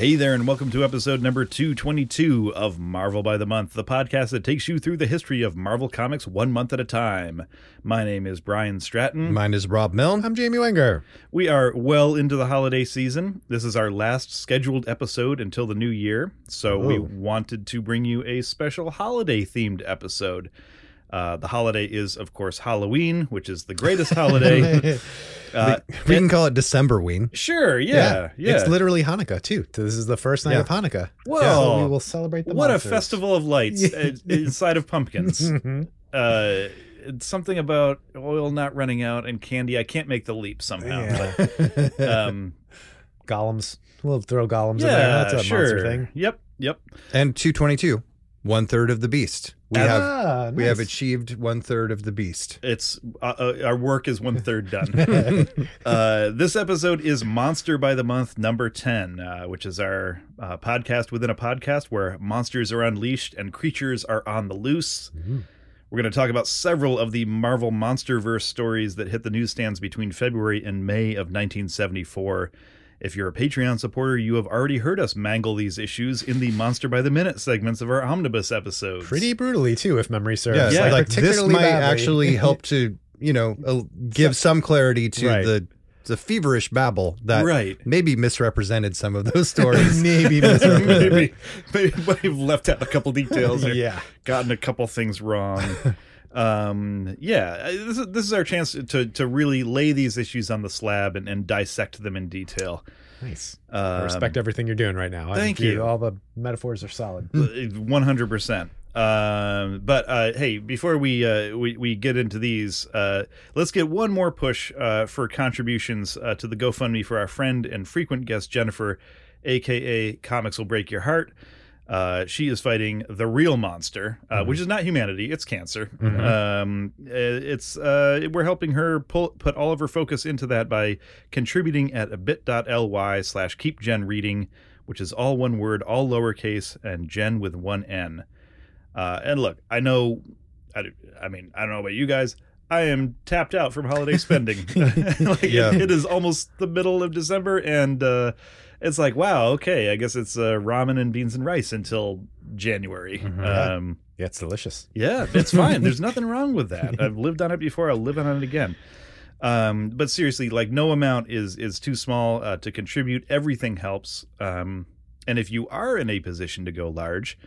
Hey there, and welcome to episode number 222 of Marvel by the Month, the podcast that takes you through the history of Marvel Comics one month at a time. My name is Brian Stratton. Mine is Robb Milne. I'm Jamie Wenger. We are well into the holiday season. This is our last scheduled episode until the new year, so we Oh. wanted to bring you a special holiday themed episode. Uh, the holiday is, of course, Halloween, which is the greatest holiday. Uh, we can call it Decemberween. Sure, yeah, yeah. It's literally Hanukkah too. This is the first night Yeah. of Hanukkah. Whoa. So we will celebrate the what a festival of lights uh, inside of pumpkins. Mhm. uh it's something about oil not running out and candy i can't make the leap somehow Yeah. but um golems. We'll throw golems in yeah there. That's a sure monster thing. yep yep And 222, one third of the beast. We Ah, have Ah, we have achieved one third of the beast. it's uh, uh, our work is one third done uh this episode is monster by the month number 10 uh, which is our uh, podcast within a podcast where monsters are unleashed and creatures are on the loose Mhm. We're going to talk about several of the Marvel Monsterverse stories that hit the newsstands between February and May of 1974. If you're a Patreon supporter, you have already heard us mangle these issues in the Monster by the Minute segments of our omnibus episodes. Pretty brutally too, if memory serves. Yeah, Yeah. like this might badly. actually help to, you know, uh, give some clarity to Right. the the feverish babble that Right. maybe misrepresented some of those stories. maybe misrepresented. maybe, maybe we've left out a couple details or yeah. gotten a couple things wrong. Um, yeah, uh, this is, this is our chance to, to really lay these issues on the slab and, and dissect them in detail. Nice. Um, I respect everything you're doing right now. Thank you. All the metaphors are solid. One hundred percent. Um, but uh, hey, before we, uh, we we get into these, uh, let's get one more push uh, for contributions uh, to the GoFundMe for our friend and frequent guest Jennifer, aka Comics Will Break Your Heart. Uh, she is fighting the real monster, uh, which is not humanity; it's cancer. Um, uh, it's uh, we're helping her pull, put all of her focus into that by contributing at a bit.ly slash keepgenreading, which is all one word, all lowercase, and gen with one n. Uh, and look, I know, I, I mean, I don't know about you guys. I am tapped out from holiday spending. like, Yeah. it is almost the middle of December, and uh, it's like, wow, okay, I guess it's uh, ramen and beans and rice until January. Um, Yeah, it's delicious. yeah, it's fine. There's nothing wrong with that. I've lived on it before. I'll live on it again. Um, but seriously, like no amount is is too small uh, to contribute. Everything helps. Um, and if you are in a position to go large,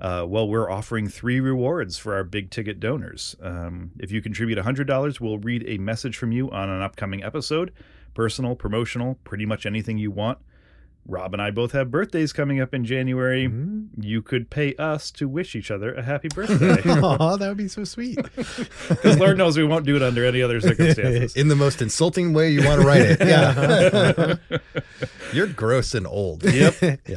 uh, well, we're offering three rewards for our big ticket donors. Um, if you contribute $100, we'll read a message from you on an upcoming episode. Personal, promotional, pretty much anything you want. Robb and I both have birthdays coming up in January. Mhm. You could pay us to wish each other a happy birthday. Oh, that would be so sweet. Because Lord knows we won't do it under any other circumstances. In the most insulting way you want to write it. Yeah. You're gross and old. yep.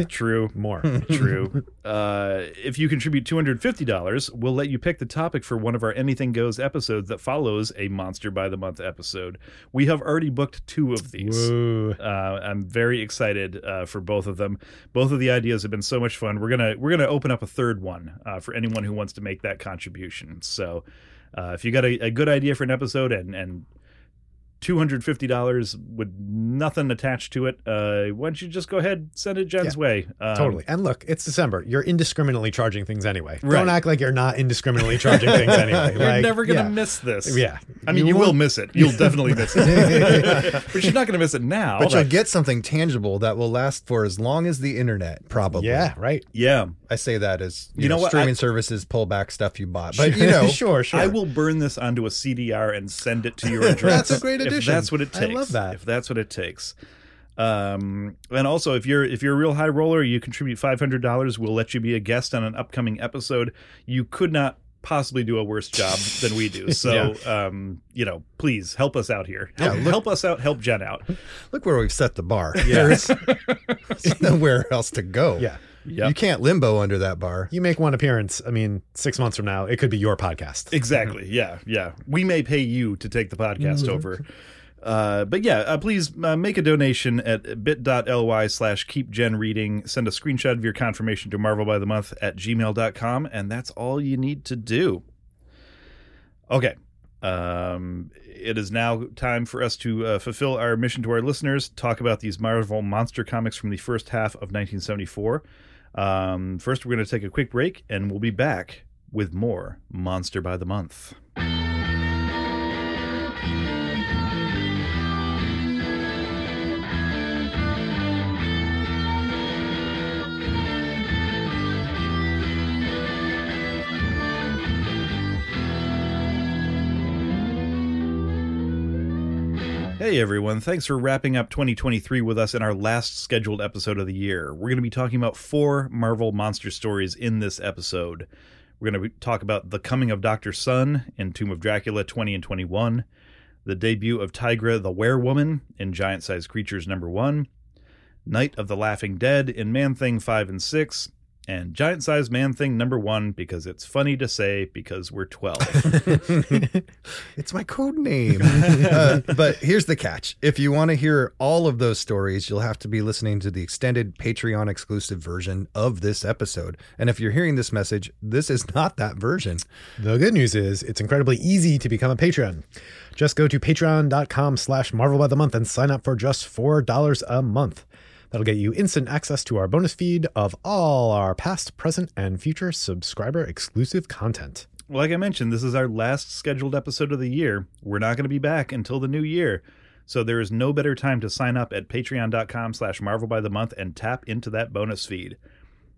True. More. True. Uh, if you contribute $250, we'll let you pick the topic for one of our Anything Goes episodes that follows a Monster by the Month episode. We have already booked two of these. Uh, I'm very excited uh, for both of them. Both of the ideas have been so much fun. We're gonna we're gonna open up a third one uh, for anyone who wants to make that contribution. So uh, if you got a, a good idea for an episode and and two hundred fifty dollars with nothing attached to it, uh, why don't you just go ahead send it Jen's Yeah. way? Um, Totally. And look, it's December. You're indiscriminately charging things anyway. Right. Don't act like you're not indiscriminately charging things anyway. You're Like, never gonna yeah. miss this. Yeah. I mean, you, will miss it. You'll definitely miss it, but you're not going to miss it now. But you'll get something tangible that will last for as long as the internet, probably. Yeah, right. yeah, I say that as you, You know know, what? streaming I- services pull back stuff you bought. But you know, sure, sure. I will burn this onto a CDR and send it to your address. That's a great If that's what it takes. I love that. If that's what it takes. Um, and also, if you're if you're a real high roller, you contribute five hundred dollars. We'll let you be a guest on an upcoming episode. You could not possibly do a worse job than we do. So, um, you know, please help us out here. Help, Yeah, look- help us out. Help Jen out. look where we've set the bar. Yeah. There's, there's nowhere else to go. Yeah. Yep. You can't limbo under that bar. You make one appearance. I mean, six months from now, it could be your podcast. Exactly. Yeah. Yeah. We may pay you to take the podcast over. Uh, but yeah, uh, please uh, make a donation at bit.ly slash keepgenreading. Send a screenshot of your confirmation to Marvel by the Month at gmail.com, and that's all you need to do. Okay. Um, it is now time for us to uh, fulfill our mission to our listeners, talk about these Marvel monster comics from the first half of 1974. Um, first, we're going to take a quick break, and we'll be back with more Monster by the Month. Hey everyone, thanks for wrapping up 2023 with us in our last scheduled episode of the year. We're going to be talking about four Marvel monster stories in this episode. We're going to talk about The Coming of Dr. Sun in Tomb of Dracula 20 and 21, the debut of Tigra the Werewoman in Giant Sized Creatures number 1, Night of the Laughing Dead in Man Thing 5 and 6, and Giant Sized Man Thing number 1 because it's funny to say because we're 12. It's my code name. uh, but here's the catch. If you want to hear all of those stories, you'll have to be listening to the extended Patreon exclusive version of this episode. And if you're hearing this message, this is not that version. The good news is it's incredibly easy to become a patron. Just go to patreon.com slash Marvel by the month and sign up for just $4 a month. That'll get you instant access to our bonus feed of all our past, present, and future subscriber exclusive content. like I mentioned, this is our last scheduled episode of the year. We're not going to be back until the new year. So there is no better time to sign up at patreon.com slash Marvel by the month and tap into that bonus feed.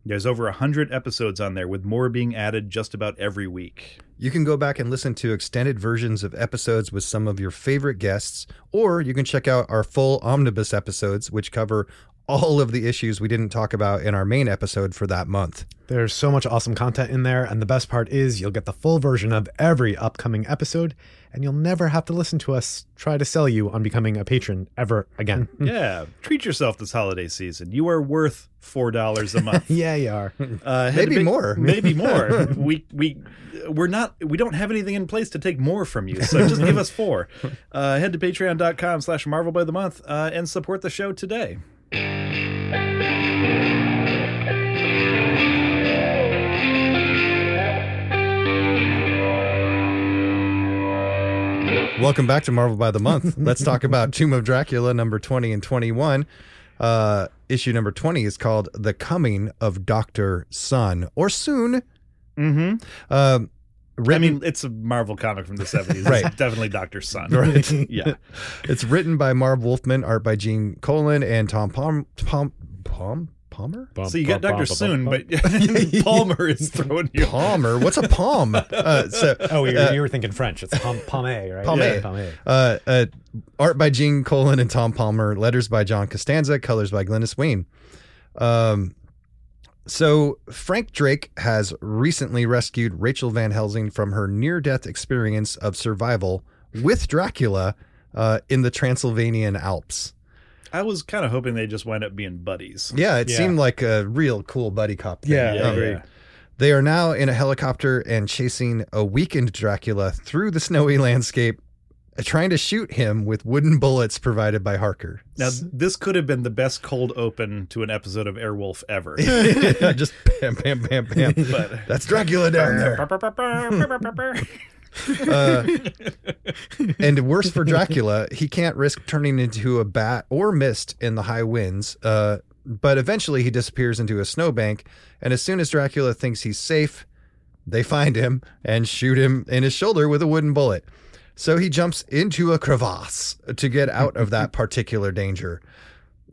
There's over a hundred episodes on there with more being added just about every week. You can go back and listen to extended versions of episodes with some of your favorite guests, or you can check out our full omnibus episodes, which cover all of the issues we didn't talk about in our main episode for that month. There's so much awesome content in there, and the best part is you'll get the full version of every upcoming episode, and you'll never have to listen to us try to sell you on becoming a patron ever again. yeah, treat yourself this holiday season. You are worth four dollars a month. yeah, you are. Uh, Maybe pa- more. Maybe more. we we we're not we don't have anything in place to take more from you. So just give us four. Uh, head to patreon.com slash Marvel by the month uh, and support the show today. Welcome back to Marvel by the Month. Let's talk about Tomb of Dracula number 20 and 21. Uh, issue number 20 is called The Coming of Dr. Sun, or Soon. Mm-hmm. Um, I mean, it's a Marvel comic from the 70s. Right. It's definitely Dr. Sun. Right. yeah. it's written by Marv Wolfman, art by Gene Colan and Tom Palm, Palm, Palm, Palmer? So you got Dr. Soon, but Palmer is throwing you. Palmer? What's a palm? Uh, so, Oh, you, uh, you were thinking French. It's pom- pommet, right? Pommet. Yeah, pommet. Uh, uh, art by Gene Colan and Tom Palmer, letters by John Costanza, colors by Glynis Wein. Um, so Frank Drake has recently rescued Rachel Van Helsing from her near-death experience of survival with Dracula uh, in the Transylvanian Alps. I was kind of hoping they just wind up being buddies. Yeah, it Yeah. seemed like a real cool buddy cop. Thing. Yeah, Yeah, Um, yeah. They are now in a helicopter and chasing a weakened Dracula through the snowy landscape, trying to shoot him with wooden bullets provided by Harker. Now, this could have been the best cold open to an episode of Airwolf ever. Just bam, bam, bam, bam. But That's Dracula down there. Uh, and worse for Dracula, he can't risk turning into a bat or mist in the high winds. Uh, but eventually he disappears into a snowbank. And as soon as Dracula thinks he's safe, they find him and shoot him in his shoulder with a wooden bullet. So he jumps into a crevasse to get out of that particular danger.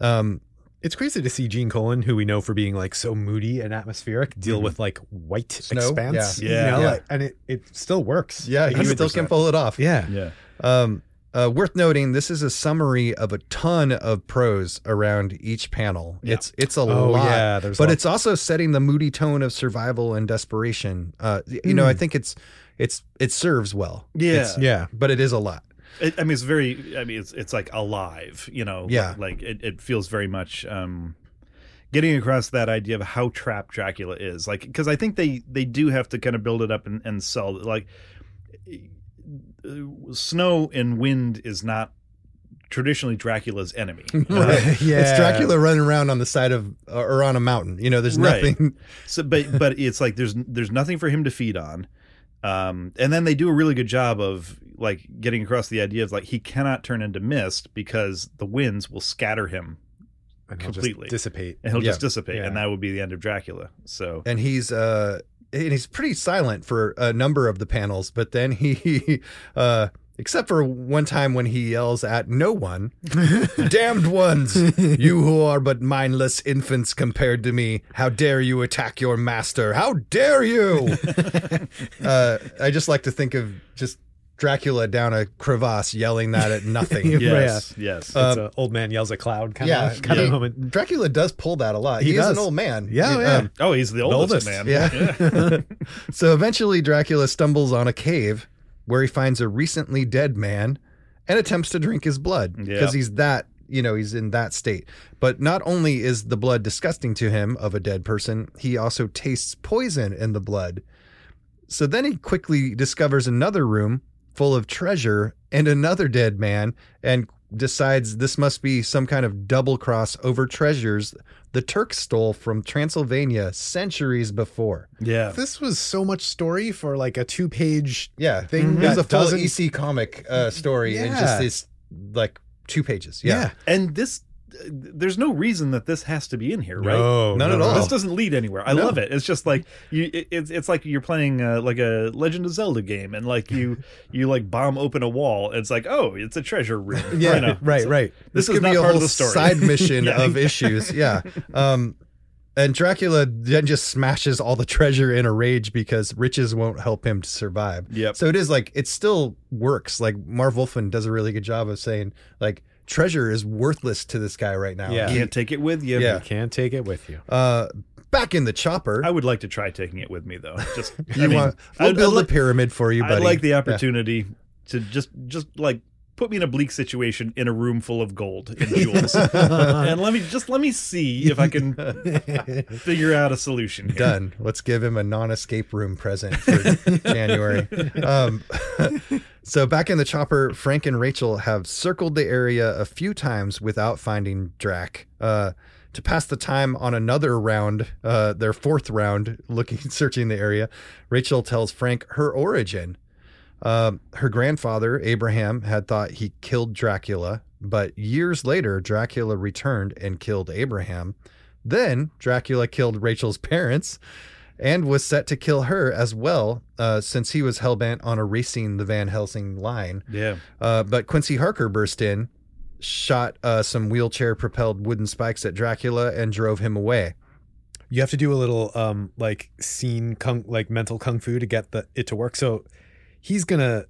Um, It's crazy to see Gene Colan, who we know for being like so moody and atmospheric, deal with like white Snow? expanse. Yeah. you know, Yeah. like- and it, it still works. yeah, he still can pull it off. Yeah. yeah. Um, uh, worth noting, this is a summary of a ton of prose around each panel. Yeah. It's it's a Oh, lot, yeah, but lots- it's also setting the moody tone of survival and desperation. Uh, y- you know, I think it's it's it serves well. Yeah. It's- Yeah. but it is a lot. It, I mean, it's very. I mean, it's it's like alive. You know. Yeah. Like it, it feels very much. um Getting across that idea of how trapped Dracula is, like, because I think they they do have to kind of build it up and, and sell, like, uh, snow and wind is not traditionally Dracula's enemy. Right. Yeah. It's Dracula running around on the side of or on a mountain. You know, there's Right. nothing. So, but but it's like there's there's nothing for him to feed on. Um, and then they do a really good job of like getting across the idea of like he cannot turn into mist because the winds will scatter him And he'll Completely. just dissipate. and he'll Yeah. just dissipate, Yeah. and that would be the end of Dracula. So and he's uh and he's pretty silent for a number of the panels but then he uh except for one time when he yells at no one damned ones you who are but mindless infants compared to me how dare you attack your master how dare you uh i just like to think of just dracula down a crevasse yelling that at nothing Yeah. yes, yes. Uh, it's a old man yells at cloud kind yeah, of kind yeah. of moment. dracula does pull that a lot He he, is an old man Yeah, He- yeah. um, oh, he's the oldest, oldest. man. Yeah. so eventually, Dracula stumbles on a cave where he finds a recently dead man and attempts to drink his blood Yeah. because he's that, you know, he's in that state. But not only is the blood disgusting to him of a dead person, he also tastes poison in the blood. So then he quickly discovers another room full of treasure and another dead man and decides this must be some kind of double cross over treasures the Turks stole from Transylvania centuries before. yeah. This was so much story for like a two page Yeah, thing It was that a full doesn't- EC comic uh, story and Yeah. just this like two pages. Yeah. Yeah, And this, there's no reason that this has to be in here, right? No, None no, at all. This doesn't lead anywhere. I No. love it. It's just like you. It, it's it's like you're playing uh, like a Legend of Zelda game, and like you you like bomb open a wall. It's like oh, it's a treasure room. Yeah, You know? right, So right. This, is could not be a part whole of the story. side mission Yeah. of issues. Yeah. Um, and Dracula then just smashes all the treasure in a rage because riches won't help him to survive. Yep. So it is like it still works. Like Marv Wolfman does a really good job of saying like treasure is worthless to this guy right now. Yeah. He- Can't take it with you. Yeah. You can't take it with you. uh, back in the chopper. I would like to try taking it with me though. Just I you mean, want? We'll I'd- build I'd a pyramid for you, buddy. I'd like the Yeah. opportunity to just just like put me in a bleak situation in a room full of gold and jewels, and let me just let me see if I can figure out a solution here. done. Let's give him a non-escape room present for January. Um, so back in the chopper, Frank and Rachel have circled the area a few times without finding Drac. Uh, to pass the time on another round, uh, their fourth round, looking searching the area, Rachel tells Frank her origin. Um, her grandfather Abraham had thought he killed Dracula, but years later, Dracula returned and killed Abraham. Then Dracula killed Rachel's parents and was set to kill her as well, uh, since he was hellbent on erasing the Van Helsing line. Yeah, Uh, but Quincy Harker burst in, shot uh, some wheelchair propelled wooden spikes at Dracula, and drove him away. You have to do a little um like scene kung like mental kung fu to get the it to work. So he's gonna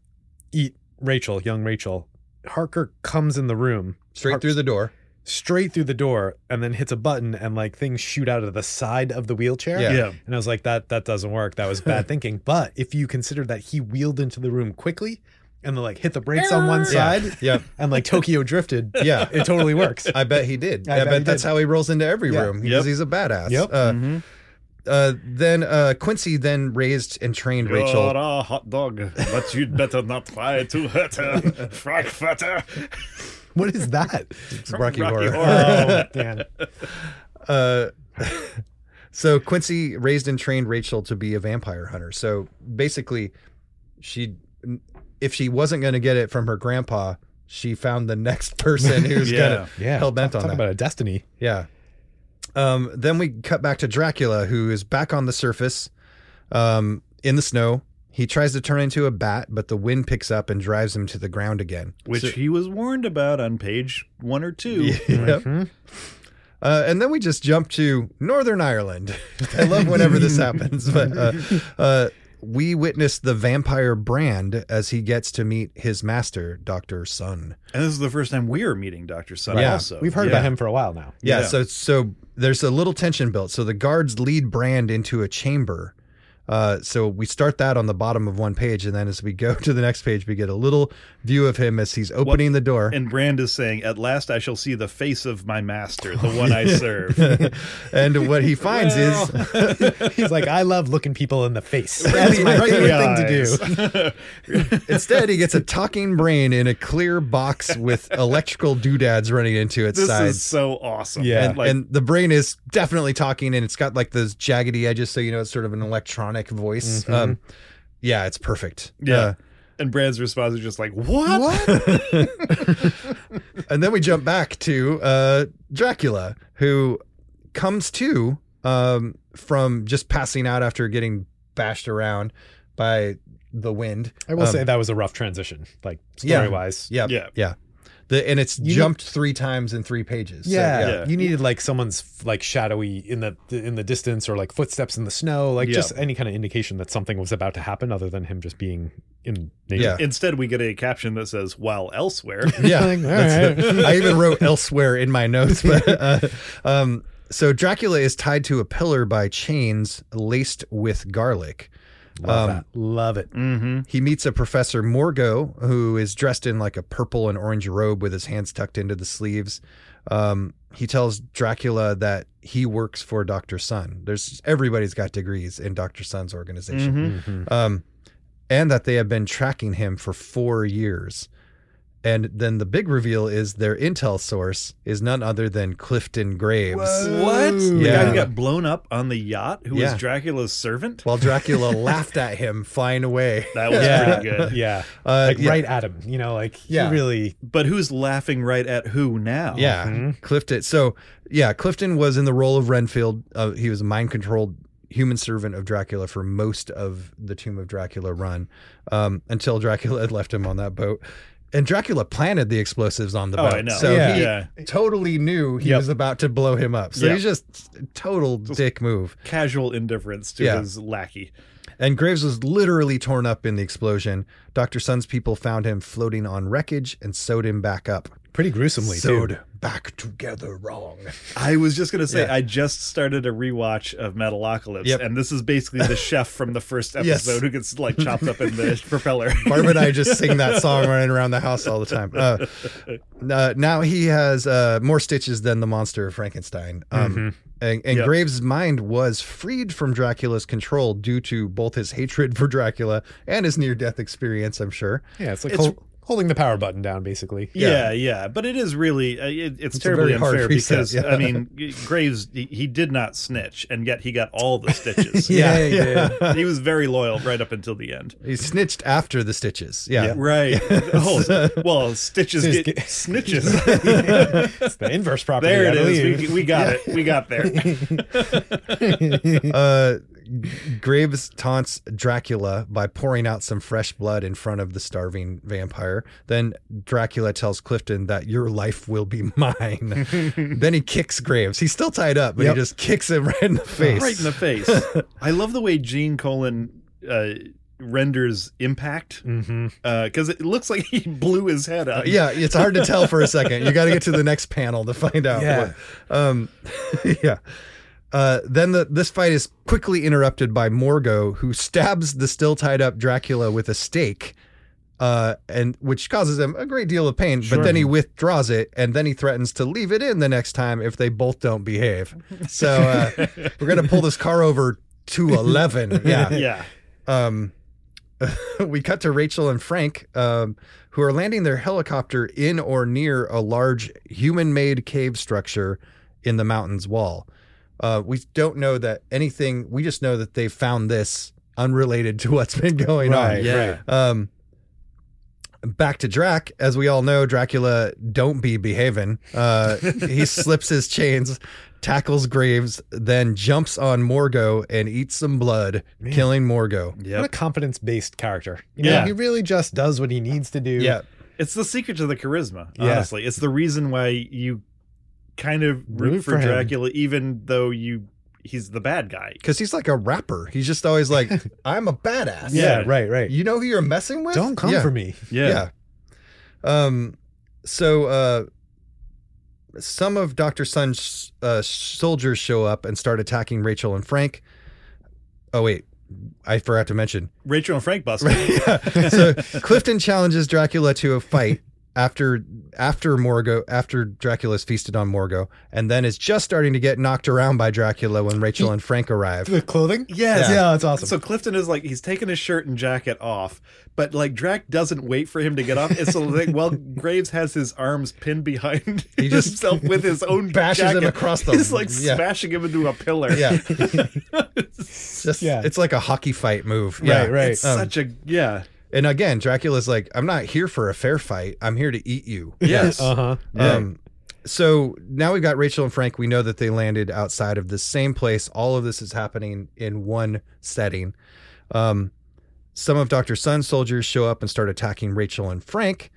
eat Rachel, young Rachel. Harker comes in the room Straight Har- through the door. straight through the door and then hits a button and like things shoot out of the side of the wheelchair. Yeah. yeah, And I was like, that that doesn't work. That was bad thinking. But if you consider that he wheeled into the room quickly and then like hit the brakes on one side Yeah. and like Tokyo drifted, Yeah. it totally works. I bet he did. I I, bet bet, he that's did. how he rolls into every Yeah. room because Yep. he's a badass. Yep. Uh, Mhm. Uh, then uh, Quincy then raised and trained You're Rachel. a hot dog, but you'd better not try to hurt her, Frankfurter. What is that? It's Rocky, Rocky Horror. Horror. Oh man. Uh, so Quincy raised and trained Rachel to be a vampire hunter. So basically, she, if she wasn't going to get it from her grandpa, she found the next person who's Yeah. gonna Yeah. hell bent on talk that. about a destiny. Yeah. Um, then we cut back to Dracula, who is back on the surface, um, in the snow. He tries to turn into a bat, but the wind picks up and drives him to the ground again. Which So- he was warned about on page one or two. Yep. Mhm. Uh, and then we just jump to Northern Ireland. I love whenever this happens, but uh, uh, we witness the vampire Brand as he gets to meet his master, Doctor Sun. And this is the first time we are meeting Dr. Sun Yeah. also. We've heard Yeah. about him for a while now. Yeah, Yeah. so so there's a little tension built. So the guards lead Brand into a chamber. Uh, so we start that on the bottom of one page, and then as we go to the next page, we get a little view of him as he's opening the door. And Brand is saying, At last I shall see the face of my master, the one I serve. and what he finds is He's like, I love looking people in the face. That's my favorite thing to do. Instead, he gets a talking brain in a clear box with electrical doodads running into its This sides. is so awesome. Yeah. and, Like, and the brain is definitely talking, and it's got like those jaggedy edges, so you know it's sort of an electronic voice. Mm-hmm. Um, yeah, it's perfect. Yeah. Uh, And Brand's response is just like, "What?" and then we jump back to uh, Dracula, who comes to um, from just passing out after getting bashed around by the wind. I will Um, say that was a rough transition, like Yeah. story wise. Yeah, Yeah. yeah. The, and it's You jumped three times in three pages. So, Yeah, yeah. you needed like someone's like shadowy in the in the distance or like footsteps in the snow, like Yeah. just any kind of indication that something was about to happen, other than him just being in nature. Yeah. Instead, we get a caption that says, "While elsewhere." yeah. Like, That's- right. I even wrote elsewhere in my notes. But uh, um, so Dracula is tied to a pillar by chains laced with garlic. Love Um, that. Love it. mm-hmm. He meets a Professor Morgo who is dressed in like a purple and orange robe with his hands tucked into the sleeves. Um, he tells Dracula that he works for Doctor Sun. There's everybody's got degrees in Doctor Sun's organization, Mhm. um, and that they have been tracking him for four years. And then the big reveal is their intel source is none other than Clifton Graves. What? The Yeah. guy who got blown up on the yacht, who Yeah. was Dracula's servant? While Dracula laughed at him flying away. That was Yeah, pretty good. yeah, Uh, like yeah. right at him. You know, like he Yeah. really. But who's laughing right at who now? Yeah, Mhm. Clifton. So yeah, Clifton was in the role of Renfield. Uh, he was a mind controlled human servant of Dracula for most of the Tomb of Dracula run, um, until Dracula had left him on that boat. And Dracula planted the explosives on the Oh, boat. I know. So Yeah. he Yeah. totally knew he Yep. was about to blow him up. So Yeah. he's just total dick move. Casual indifference to Yeah. his lackey. And Graves was literally torn up in the explosion. Dr. Sun's people found him floating on wreckage and sewed him back up. Pretty gruesomely Sewed too. back together wrong. I was just gonna say Yeah. I just started a rewatch of Metalocalypse, Yep. and this is basically the chef from the first Yes. episode who gets like chopped up in the propeller. Barb and I just sing that song running around the house all the time. Uh, uh, now he has uh, more stitches than the monster of Frankenstein. Um, And, and Yep. Graves' mind was freed from Dracula's control due to both his hatred for Dracula and his near death experience, I'm sure. Yeah, it's like It's- holding the power button down, basically. Yeah, yeah, but it is really uh, it, it's, It's terribly unfair reset, because yeah. I mean Graves he, he did not snitch, and yet he got all the stitches. Yeah, he yeah. did. he was very loyal right up until the end. He snitched after the stitches. Yeah. Yeah. Right. Oh, well, stitches Stitches get get- snitches. It's the inverse property. there I it is. We, we got it. We got there. uh, Graves taunts Dracula by pouring out some fresh blood in front of the starving vampire. Then Dracula tells Clifton that your life will be mine. then he kicks Graves. He's still tied up, but Yep. he just kicks him right in the face. right in the face. I love the way Gene Colan uh, renders impact Mhm. because it looks like he blew his head up. yeah, it's hard to tell for a second. You got to get to the next panel to find out. Yeah. what- um, yeah. Uh, then the, this fight is quickly interrupted by Morgo, who stabs the still tied up Dracula with a stake, uh, and which causes him a great deal of pain. But then he withdraws it, and then he threatens to leave it in the next time if they both don't behave. So uh, we're gonna pull this car over to eleven. Yeah. Yeah. Um, we cut to Rachel and Frank, um, who are landing their helicopter in or near a large human-made cave structure in the mountain's wall. Uh, we don't know that anything. We just know that they found this unrelated to what's been going Right, on. Yeah. right. Um, back to Drac, as we all know, Dracula don't be behaving. Uh, he slips his chains, tackles Graves, then jumps on Morgo and eats some blood, Man. killing Morgo. What a confidence based character. You know, Yeah. he really just does what he needs to do. Yeah, It's the secret to the charisma, Yeah. honestly. It's the reason why you kind of root, Root for, for. Dracula, even though you he's the bad guy. because he's like a rapper. He's just always like, "I'm a badass." Yeah, Yeah. right, right. you know who you're messing with. Don't come yeah. for me. Yeah. Yeah. Um. So, uh, some of Doctor Sun's uh, soldiers show up and start attacking Rachel and Frank. Oh wait, I forgot to mention. Rachel and Frank bust. yeah. So Clifton challenges Dracula to a fight after after Morgo after Dracula's feasted on Morgo, and then is just starting to get knocked around by Dracula when Rachel and Frank arrive. The clothing? Yes. Yeah, that's awesome. So Clifton is like he's taking his shirt and jacket off, but like Drac doesn't wait for him to get off. It's so like well, Graves has his arms pinned behind He just himself with his own bashes him across the- He's like yeah. smashing him into a pillar. Yeah, just Yeah. it's like a hockey fight move. Yeah. Right, right. It's Um, such a yeah. And again, Dracula's like, I'm not here for a fair fight. I'm here to eat you. Yes. Uh huh. Um, so now we've got Rachel and Frank. We know that they landed outside of the same place. All of this is happening in one setting. Um, some of Dr. Sun's soldiers show up and start attacking Rachel and Frank.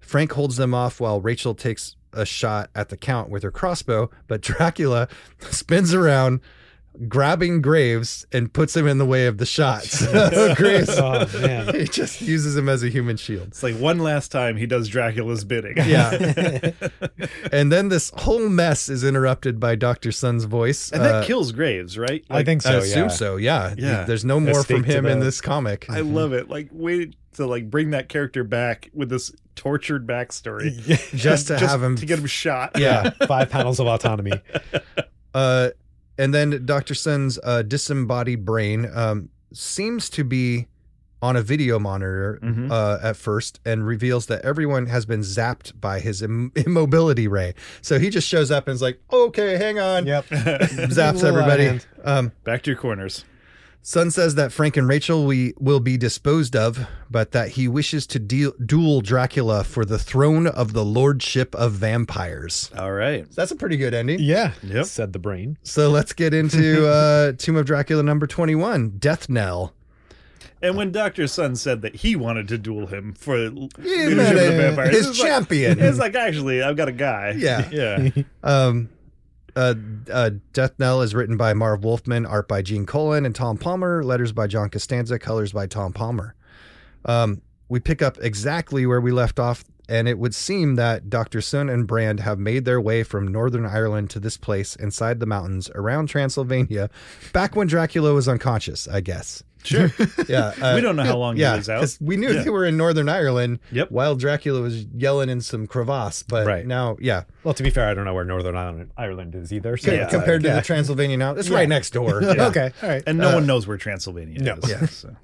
Frank holds them off while Rachel takes a shot at the Count with her crossbow, but Dracula spins around, grabbing Graves and puts him in the way of the shots. So Graves, Oh man. he just uses him as a human shield. It's like one last time he does Dracula's bidding. Yeah. and then this whole mess is interrupted by Dr. Sun's voice. And that Uh, kills Graves, right? I think so. I assume yeah. so, yeah. Yeah. There's no more from him in this comic. I love it. Like wait to like bring that character back with this tortured backstory. Just to have him to get him shot. Yeah. Five panels of autonomy. Uh, and then Dr. Sun's uh, disembodied brain um, seems to be on a video monitor Mhm. uh, at first and reveals that everyone has been zapped by his Im- immobility ray. So he just shows up and is like, okay, hang on. Yep. Zaps everybody. Um, Back to your corners. Sun says that Frank and Rachel we will be disposed of, but that he wishes to deal, duel Dracula for the throne of the lordship of vampires. All right. That's a pretty good ending. Yeah. Yep. Said the brain. So let's get into uh, Tomb of Dracula number 21, Death Knell. And when Doctor Sun said that he wanted to duel him for Yeah, leadership man, of the vampires, his it's like- champion. it's like actually, I've got a guy. Yeah. yeah. Um, uh, uh, Death Knell is written by Marv Wolfman, art by Gene Colan and Tom Palmer, letters by John Costanza, colors by Tom Palmer. Um, we pick up exactly where we left off, and it would seem that Dr. Sun and Brand have made their way from Northern Ireland to this place inside the mountains around Transylvania, back when Dracula was unconscious, I guess. Sure. Yeah, uh, we don't know how long yeah, he was out. 'cause we knew Yeah. they were in Northern Ireland Yep. while Dracula was yelling in some crevasse, but Right. now, yeah, Well, to be fair, I don't know where Northern Ireland, Ireland is either. So Yeah. compared to yeah. the Transylvania now, it's right next door. Yeah. Okay. All right. And no uh, one knows where Transylvania no. is. Yeah. So.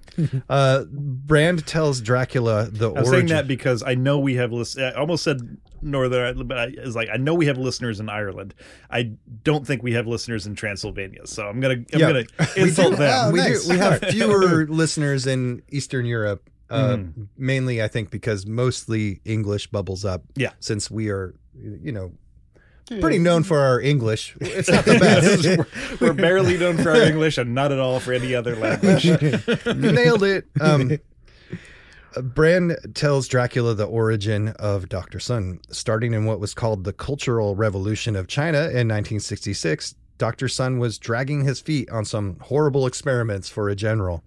Uh, Brand tells Dracula the I'm origin. saying that because I know we have list. I almost said Northern, Ireland, but I, it's like I know we have listeners in Ireland. I don't think we have listeners in Transylvania. So I'm gonna I'm Yeah. gonna insult them. Oh, we nice. do. We have fewer listeners in Eastern Europe, uh, Mm. mainly I think because mostly English bubbles up. Yeah. since we are, you know, pretty known for our English. It's not the best. we're, we're barely known for our English and not at all for any other language. Nailed it. Um, Uh, Brand tells Dracula the origin of Dr. Sun. Starting in what was called the Cultural Revolution of China in 1966, Dr. Sun was dragging his feet on some horrible experiments for a general.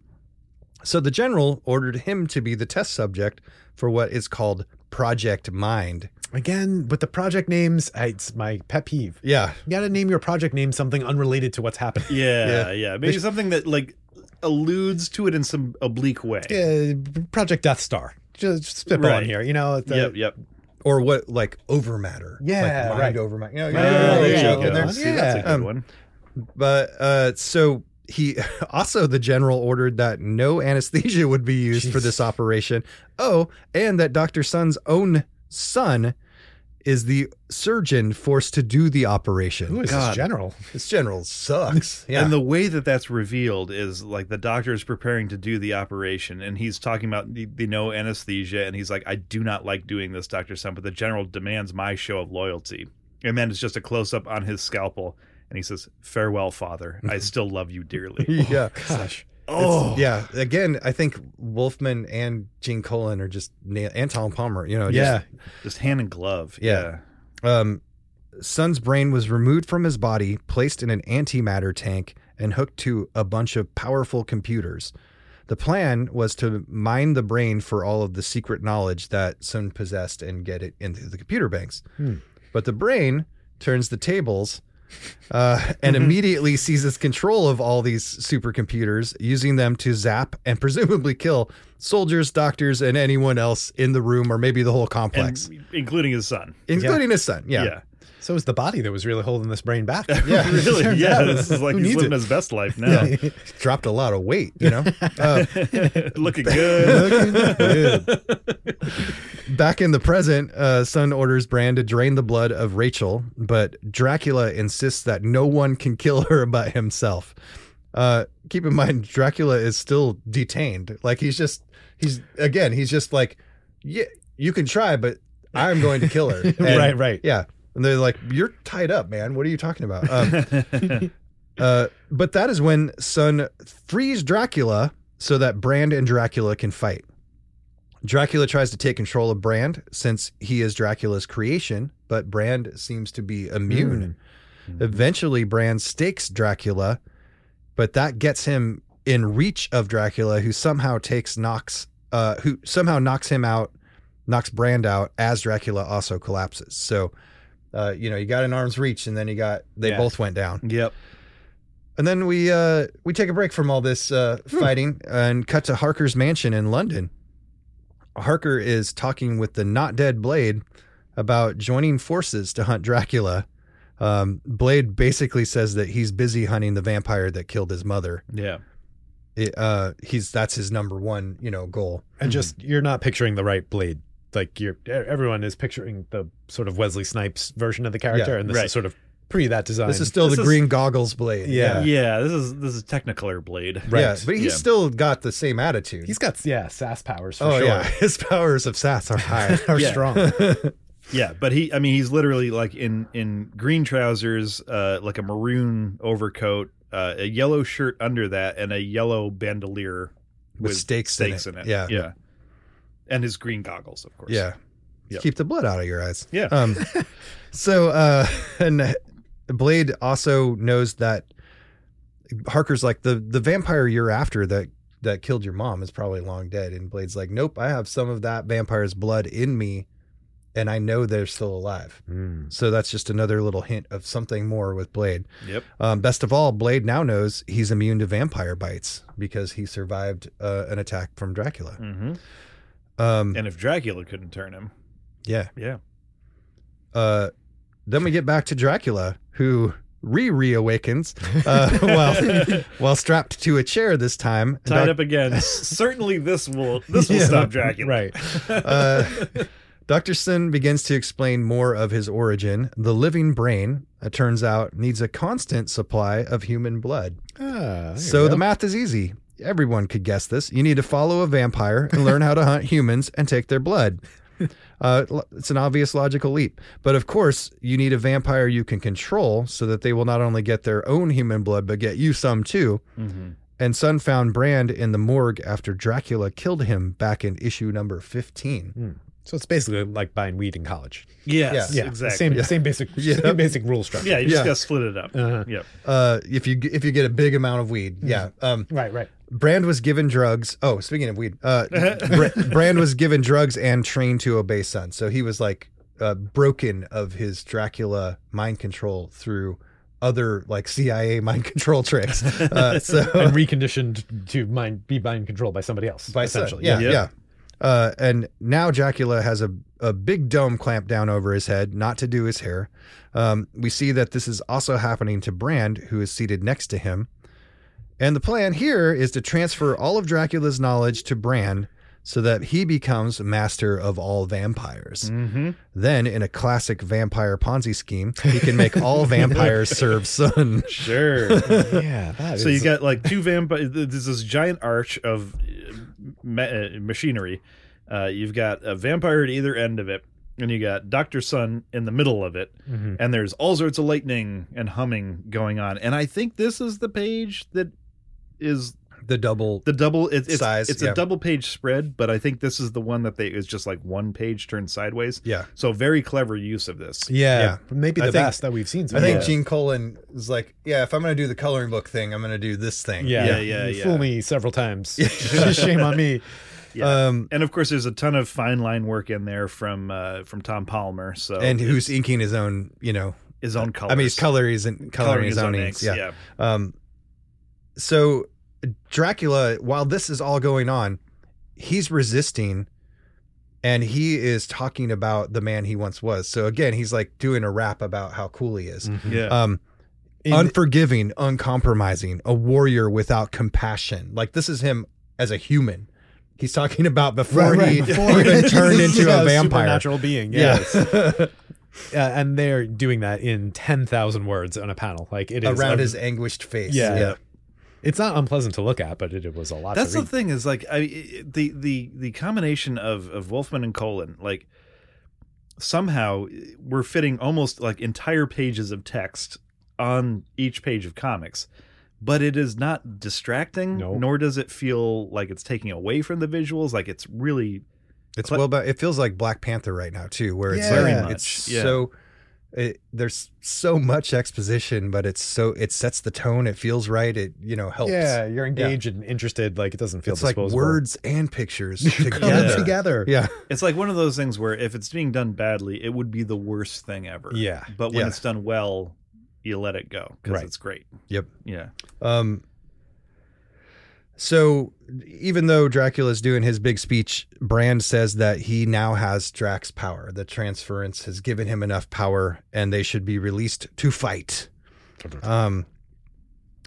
So the general ordered him to be the test subject for what is called Project Mind. Again, with the project names, it's my pet peeve. Yeah. You got to name your project name something unrelated to what's happening. Yeah, yeah. Maybe something that like alludes to it in some oblique way. Uh, project Death Star. Just, just spitballing Right. here. You know. the- Yep, yep. Or what, like overmatter. Yeah, like mind right. over matter. You know, Oh, yeah, there yeah, you go. there- See, that's a good Um, one. But uh, so he also the general ordered that no anesthesia would be used for this operation. Oh, and that Dr. Sun's own son is the surgeon forced to do the operation. Who is God. this general? This general sucks. Yeah. And the way that that's revealed is like the doctor is preparing to do the operation, and he's talking about the, the no anesthesia, and he's like, "I do not like doing this, Doctor Sun, but the general demands my show of loyalty." And then it's just a close up on his scalpel, and he says, "Farewell, Father. I still love you dearly." yeah. Oh, gosh. Oh, Yeah. Again, I think Wolfman and Gene Colan are just nail- and Tom Palmer, you know, just Yeah. just hand and glove. Yeah. um, Sun's brain was removed from his body, placed in an antimatter tank, and hooked to a bunch of powerful computers. The plan was to mine the brain for all of the secret knowledge that Sun possessed and get it into the computer banks. Hmm. But the brain turns the tables uh, and immediately seizes control of all these supercomputers, using them to zap and presumably kill soldiers, doctors, and anyone else in the room or maybe the whole complex, and including his son. including his son. Yeah. Yeah. So is the body that was really holding this brain back. Yeah. really? Yeah. This is like he's living it? his best life now. Dropped a lot of weight, you know? Uh, Looking good. looking Good. Back in the present, uh, Sun orders Brand to drain the blood of Rachel, but Dracula insists that no one can kill her but himself. Uh, keep in mind, Dracula is still detained. Like he's just, he's again, he's just like, yeah, you can try, but I'm going to kill her. And- Right, right. Yeah, and they're like, you're tied up, man. What are you talking about? Um, uh, but that is when Sun frees Dracula so that Brand and Dracula can fight. Dracula tries to take control of Brand since he is Dracula's creation, but Brand seems to be immune. Eventually, Brand stakes Dracula, but that gets him in reach of Dracula, who somehow takes knocks, uh, who somehow knocks him out, knocks Brand out as Dracula also collapses. So, uh, you know, you got in arm's reach, and then you got they Yeah. both went down. yep. And then we uh, we take a break from all this uh, fighting and cut to Harker's mansion in London. Harker is talking with the not dead Blade about joining forces to hunt Dracula. Um, Blade basically says that he's busy hunting the vampire that killed his mother. Yeah. It, uh, he's that's his number one, you know, goal. And just you're not picturing the right blade. Like you're everyone is picturing the sort of Wesley Snipes version of the character, Yeah, and this right. is sort of pre that design. This is still This the is- green goggles Blade. Yeah. Yeah. This is this is Technicolor Blade. Right. yeah, but he's Yeah. still got the same attitude. he's got yeah sass powers for oh sure. yeah, his powers of sass are high. Are Yeah. strong. Yeah, but he I mean he's literally like in in green trousers, uh like a maroon overcoat, uh, a yellow shirt under that and a yellow bandolier With stakes in stakes it. in it. Yeah. Yeah. And his green goggles, of course. Yeah. Yep. Keep the blood out of your eyes. Yeah. Um, so, uh, and Blade also knows that Harker's like the the vampire you're after that that killed your mom is probably long dead, and Blade's like, nope, I have some of that vampire's blood in me, and I know they're still alive. Mm. So that's just another little hint of something more with Blade. Yep. Um, best of all, Blade now knows he's immune to vampire bites because he survived uh, an attack from Dracula. hmm Um, And if Dracula couldn't turn him, yeah. yeah. uh, then we get back to Dracula, who re reawakens uh, while while strapped to a chair this time. Tied Doc- up again. Certainly this will this will Yeah. stop Dracula. Right. uh, Dr. Sun begins to explain more of his origin. The living brain, it turns out, needs a constant supply of human blood. Ah, So the math is easy. Everyone could guess this. You need to follow a vampire and learn how to hunt humans and take their blood. Uh, it's an obvious logical leap. But of course, you need a vampire you can control so that they will not only get their own human blood, but get you some too. Mhm. And Sun found Brand in the morgue after Dracula killed him back in issue number 15. So it's basically like buying weed in college. Yes, Yeah, exactly. Same, same basic, Yeah. same basic rule structure. Yeah, you just Yeah. gotta split it up. Uh-huh. Yep. Uh, if you if you get a big amount of weed, yeah. Um, Right, right. Brand was given drugs. Oh, speaking of weed, uh, Bra- Brand was given drugs and trained to obey Sun. So he was like uh, broken of his Dracula mind control through other like CIA mind control tricks. Uh, so And reconditioned to mind be mind controlled by somebody else. by Sun, yeah, Yeah. yeah. Uh, and now Dracula has a, a big dome clamped down over his head, not to do his hair. Um, we see that this is also happening to Brand, who is seated next to him. And the plan here is to transfer all of Dracula's knowledge to Brand so that he becomes master of all vampires. Mm-hmm. Then, in a classic vampire Ponzi scheme, he can make all vampires serve Sun. Sure. yeah. That so you is- got like two vampires. There's this giant arch of uh, ma- uh, machinery. Uh, you've got a vampire at either end of it, and you got Doctor Sun in the middle of it, Mhm. and there's all sorts of lightning and humming going on. And I think this is the page that is The double. the double. It, it's Size, it's yeah. a double page spread, but I think this is the one that they is just like one page turned sideways. Yeah. So very clever use of this. yeah, Yeah. maybe I the think- best that we've seen. So I think far. Gene Colan is like, yeah, if I'm going to do the coloring book thing, I'm going to do this thing. Yeah, Yeah, yeah, You yeah. Fool me several times. Shame on me. Yeah. Um, and of course, there's a ton of fine line work in there from uh, from Tom Palmer. So and who's inking his own, you know, his own color. I mean, he's coloring his, coloring Coloring his, own inks. Yeah. yeah. Um, so Dracula, while this is all going on, he's resisting and he is talking about the man he once was. So again, he's like doing a rap about how cool he is. Mhm. Yeah. Um, In- unforgiving, uncompromising, a warrior without compassion. Like this is him as a human. He's talking about before Right, right, he before even turned into Yeah, a vampire. natural being. Yeah. Uh, and they're doing that in ten thousand words on a panel. Like it is Around a- his anguished face. Yeah. Yeah. It's not unpleasant to look at, but it, it was a lot. That's to the thing is like I the the the combination of of Wolfman and Colan like somehow eh, we're fitting almost like entire pages of text on each page of comics but it is not distracting No. nor does it feel like it's taking away from the visuals like it's really It's But- well, but it feels like Black Panther right now too, where it's Yeah. Very like, much, it's yeah. so it, there's so much exposition, but it's so it sets the tone. It feels right. It you know helps. Yeah, you're engaged and interested. Like it doesn't feel it's like words and pictures coming together. together. Yeah, it's like one of those things where if it's being done badly it would be the worst thing ever Yeah. but when Yeah. it's done well you let it go because Right. it's great Yep. yeah Um, so even though Dracula's doing his big speech, Brand says that he now has Drax power. The transference has given him enough power and they should be released to fight. Um,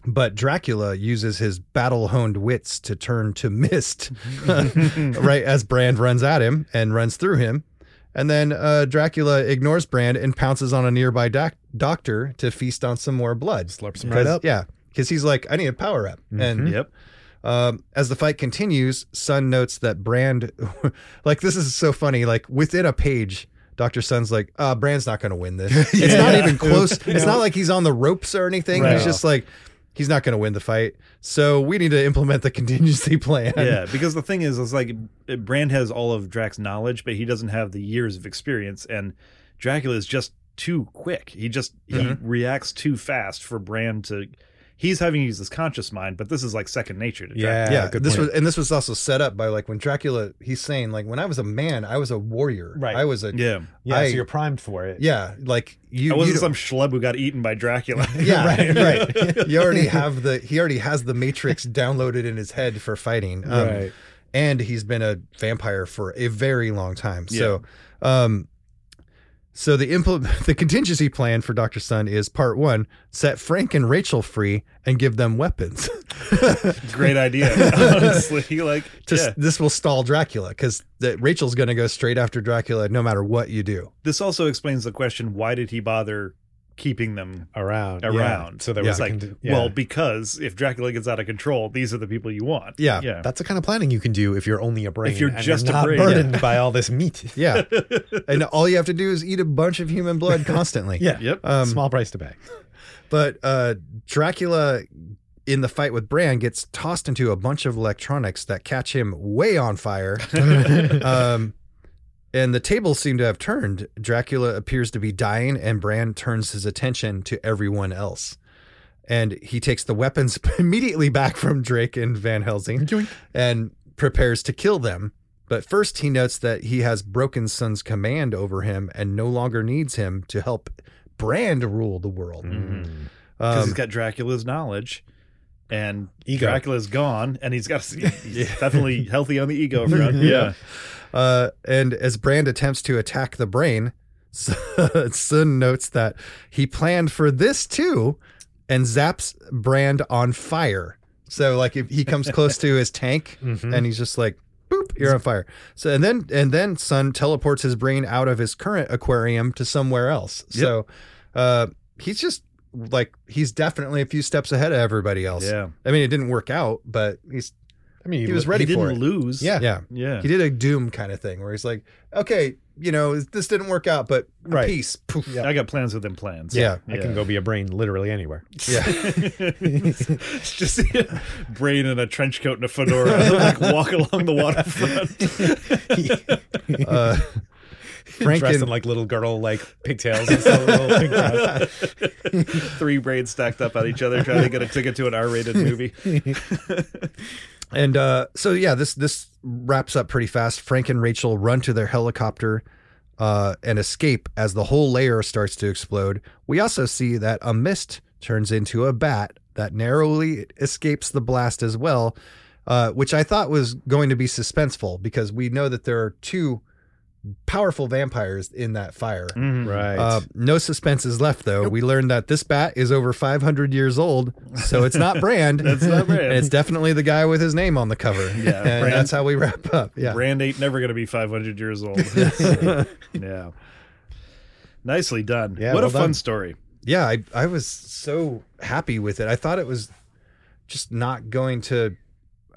but Dracula uses his battle honed wits to turn to mist right as Brand runs at him and runs through him. And then uh, Dracula ignores Brand and pounces on a nearby doc- doctor to feast on some more blood. Slurps him right 'Cause- up. Yeah, because he's like, I need a power up. And yep um, as the fight continues, Sun notes that Brand, like this is so funny. Like within a page, Doctor Sun's like, uh, Brand's not going to win this. It's not even close. It's not like he's on the ropes or anything. Right. He's just like, he's not going to win the fight. So we need to implement the contingency plan. yeah, because the thing is, it's like Brand has all of Drax's knowledge, but he doesn't have the years of experience, and Dracula is just too quick. He just he reacts too fast for Brand to. He's having to use his conscious mind, but this is like second nature to Dracula. Yeah, Yeah, good this point. was and this was also set up by like when Dracula he's saying like when I was a man I was a warrior Right. I was a Yeah, yeah, I- so you're primed for it. yeah like you I wasn't you some schlub who got eaten by Dracula. yeah Right, right you already have the he already has the matrix downloaded in his head for fighting um, Right. and he's been a vampire for a very long time so um so the impl- the contingency plan for Dr. Sun is part 1 set Frank and Rachel free and give them weapons Great idea, honestly. Like, just yeah. this will stall Dracula cuz Rachel's going to go straight after Dracula no matter what you do this also explains the question: Why did he bother keeping them Around. yeah. around? So there Yeah. was like, yeah. well, because if Dracula gets out of control, these are the people you want. Yeah. yeah. that's the kind of planning you can do if you're only a brain. If you're and just a not brain, burdened by all this meat. yeah and all you have to do is eat a bunch of human blood constantly Yeah. Yep. Um, Small price to pay. But uh, Dracula, in the fight with Brand, gets tossed into a bunch of electronics that catch him way on fire. um, and the tables seem to have turned. Dracula appears to be dying, and Brand turns his attention to everyone else. And he takes the weapons immediately back from Drake and Van Helsing and prepares to kill them. But first, he notes that he has broken Sun's command over him and no longer needs him to help Brand rule the world. Because Um, he's got Dracula's knowledge, and Ego. Dracula's gone, and he's got he's definitely healthy on the ego front. Yeah, Uh, and as Brand attempts to attack the brain, Sun notes that he planned for this too and zaps Brand on fire. So like if he comes close to his tank and he's just like boop, you're on fire. So and then and then Sun teleports his brain out of his current aquarium to somewhere else. So uh he's just like he's definitely a few steps ahead of everybody else. Yeah. I mean it didn't work out, but he's I mean, he was ready he for didn't it. lose. Yeah. yeah. yeah. He did a Doom kind of thing where he's like, okay, you know, this didn't work out, but Right. peace. Poof. Yeah. I got plans within plans. Yeah. I can go be a brain literally anywhere. Yeah. it's just a brain in a trench coat and a fedora, like walk along the waterfront. Uh, Frank Dressed in like little girl like pigtails and stuff, little pink. Three brains stacked up on each other, trying to get a ticket to an R-rated movie. And uh, so yeah, this this wraps up pretty fast. Frank and Rachel run to their helicopter. uh, and escape as the whole layer starts to explode. We also see that a mist turns into a bat that narrowly escapes the blast as well, uh, which I thought was going to be suspenseful because we know that there are two powerful vampires in that fire. Mhm. Right. Uh, no suspense is left, though. We learned that this bat is over 500 years old, so it's not Brand. That's not Brand. And it's definitely the guy with his name on the cover. Yeah, and Brand. that's how we wrap up. Yeah. Brand ain't never going to be 500 years old. So, yeah. Nicely done. Yeah, what well a fun done. story. yeah, I, I was so happy with it. I thought it was just not going to.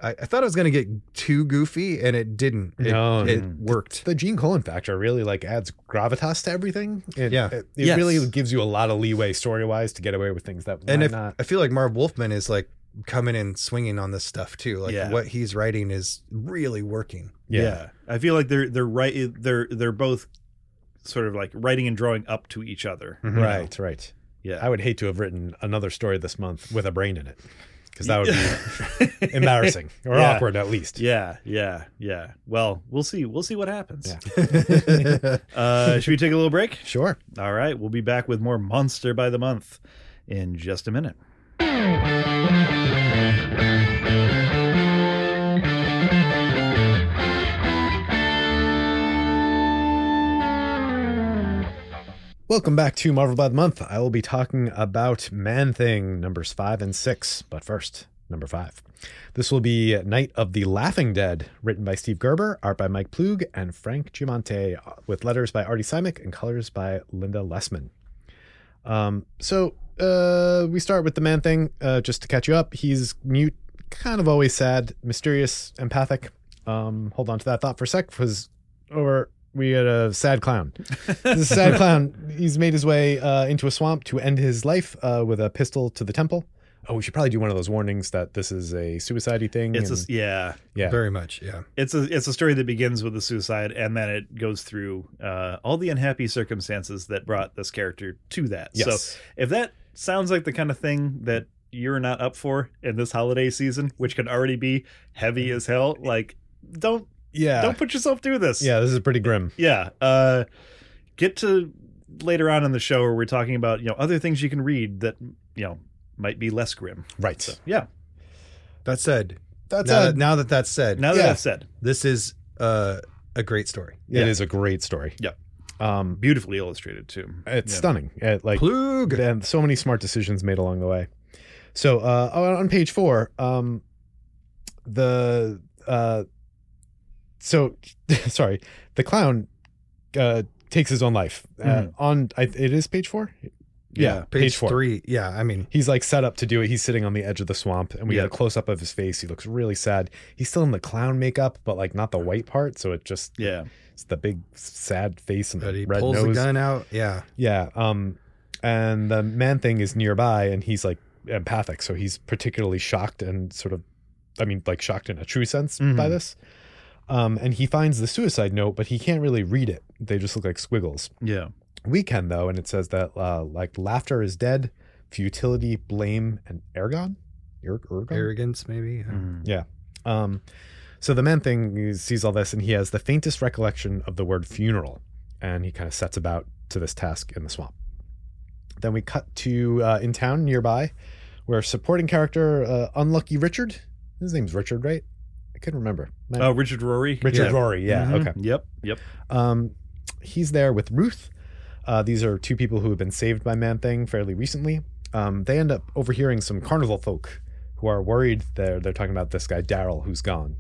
I, I thought it was going to get too goofy, and it didn't. It, No. it worked. the Gene Colan factor really like adds gravitas to everything. It, Yeah. it, it Yes. really gives you a lot of leeway story wise to get away with things that And might if, not. I feel like Marv Wolfman is like coming and swinging on this stuff too. Like Yeah. what he's writing is really working. Yeah. I feel like they're they're right they're they're both sort of like writing and drawing up to each other. Mm-hmm. Right, right. Yeah. I would hate to have written another story this month with a brain in it because that would be embarrassing or Yeah. awkward at least. Yeah, yeah, yeah. Well, we'll see. We'll see what happens. Yeah. Uh, should we take a little break? Sure. All right, we'll be back with more Monster by the Month in just a minute. Welcome back to Marvel the Month. I will be talking about Man Thing numbers five and six. But first, number five. This will be Night of the Laughing Dead, written by Steve Gerber, art by Mike Ploog and Frank Chiaramonte, with letters by Artie Simek and colors by Linda Lessmann. Um, so uh, we start with the Man Thing, uh, just to catch you up. He's mute, kind of always sad, mysterious, empathic. Um, hold on to that thought for a sec, because over we had a sad clown. this sad clown. He's made his way uh, into a swamp to end his life uh, with a pistol to the temple. Oh, we should probably do one of those warnings that this is a suicide thing. It's and- a, yeah, yeah, Very much. Yeah. it's a it's a story that begins with a suicide and then it goes through uh, all the unhappy circumstances that brought this character to that. Yes. So if that sounds like the kind of thing that you're not up for in this holiday season, which can already be heavy as hell, like don't yeah, don't put yourself through this. yeah. This is pretty grim. yeah. Uh, get to later on in the show where we're talking about you know other things you can read that you know might be less grim. Right. So yeah. That said, That's now, a, that, now that that's said, Now that Yeah. that's said, this is uh, a great story. It yeah. is a great story. Yeah. Um, beautifully illustrated too. it's Yeah. stunning. It, like Ploog. and so many smart decisions made along the way. So uh, on on page four, um, the uh, so sorry, the clown uh, takes his own life. Uh, Mhm. on I, it is page four. Yeah, Page, four. three. Yeah. I mean, He's like set up to do it. He's sitting on the edge of the swamp, and we Yeah. get a close up of his face. He looks really sad. He's still in the clown makeup, but like not the white part. So it just Yeah. it's the big sad face and but the he red pulls nose. the gun out. Yeah. Yeah. Um, and the man thing is nearby, and he's like empathic, so he's particularly shocked and sort of, I mean, like shocked in a true sense by Mhm. this. Um, and he finds the suicide note, but he can't really read it. They just look like squiggles. Yeah. We can though, and it says that uh, like laughter is dead, futility, blame, and ergon. Er- ergon? Arrogance, maybe. Yeah. Um, so the man thing he sees all this, and he has the faintest recollection of the word funeral, and he kind of sets about to this task in the swamp. Then we cut to uh, in town nearby, where supporting character uh, Unlucky Richard, his name's Richard, right? I couldn't remember. Oh, Richard Rory. Richard. Rory, yeah, Mhm. okay. Yep. Yep. Um, he's there with Ruth. Uh, these are two people who have been saved by Man Thing fairly recently. Um, they end up overhearing some carnival folk who are worried. They're they're talking about this guy Daryl who's gone.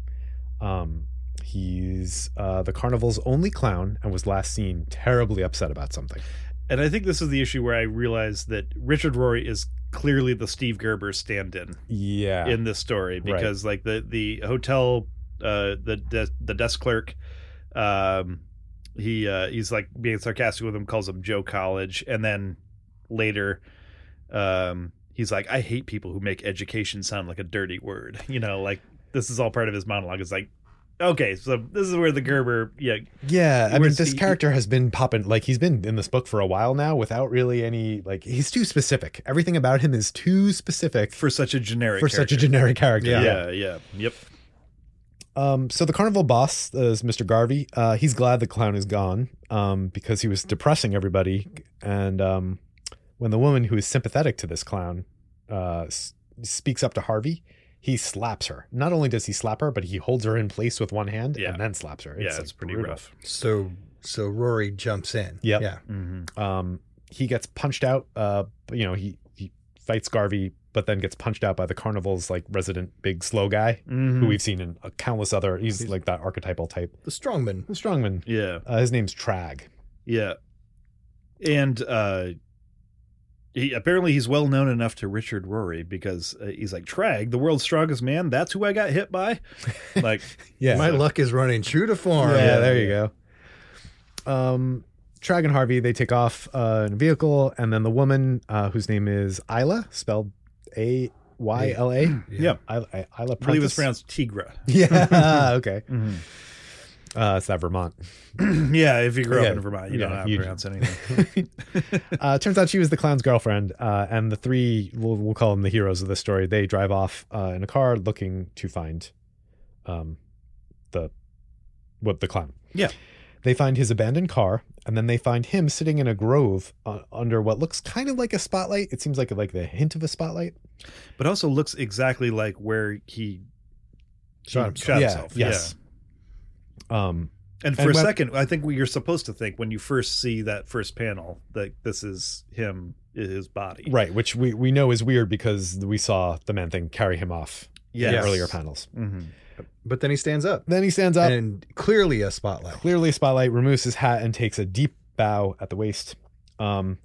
Um, he's uh, the carnival's only clown and was last seen terribly upset about something. And I think this is the issue where I realized that Richard Rory is clearly the Steve Gerber stand-in Yeah, in this story because like the the hotel uh the the, the desk clerk um he uh he's like being sarcastic with him calls him Joe College and then later um he's like I hate people who make education sound like a dirty word you know like this is all part of his monologue it's like okay so this is where the Gerber yeah yeah. I mean, this he- character has been popping like he's been in this book for a while now without really any like he's too specific. Everything about him is too specific for such a generic character. for such a generic character. Yeah. yeah yeah yep Um, so the carnival boss is Mr. Garvey. Uh, he's glad the clown is gone um, because he was depressing everybody. And um, when the woman who is sympathetic to this clown uh, s- speaks up to Harvey, he slaps her. Not only does he slap her, but he holds her in place with one hand Yeah. and then slaps her. yeah, like, it's pretty brutal. rough. So so Rory jumps in. Yep. Yeah. Mm-hmm. Um, he gets punched out. Uh, you know, he he fights Garvey, but then gets punched out by the carnival's like resident big slow guy, Mm-hmm. who we've seen in uh, countless other. He's like that archetypal type. The strongman. The strongman. Yeah, Uh, his name's Trag. yeah, and uh, he apparently he's well known enough to Richard Rory because uh, he's like Trag, the world's strongest man. That's who I got hit by. Like, Yeah. My luck is running true to form. yeah, there you go. Um, Trag and Harvey they take off uh, in a vehicle, and then the woman uh, whose name is Isla, spelled A Y L A. yeah, Isla, Isla I believe it's pronounced Tigra. Yeah. okay. Mm-hmm. Uh, it's that Vermont. yeah, if you grew Yeah, up in Vermont, you yeah, don't have to pronounce anything. Uh, turns out she was the clown's girlfriend, uh, and the three we'll, we'll call them the heroes of the story. They drive off uh, in a car looking to find um, the what the clown. Yeah. They find his abandoned car, and then they find him sitting in a grove uh, under what looks kind of like a spotlight. It seems like like the hint of a spotlight. but also looks exactly like where he Shot himself. shot yeah. himself. Yes. Um. And for And a when- second, I think what you're supposed to think when you first see that first panel that this is him, his body. Right. Which we we know is weird because we saw the man thing carry him off Yes. in earlier panels. hmm But then he stands up. Then he stands up. And clearly a spotlight. clearly a spotlight removes his hat and takes a deep bow at the waist um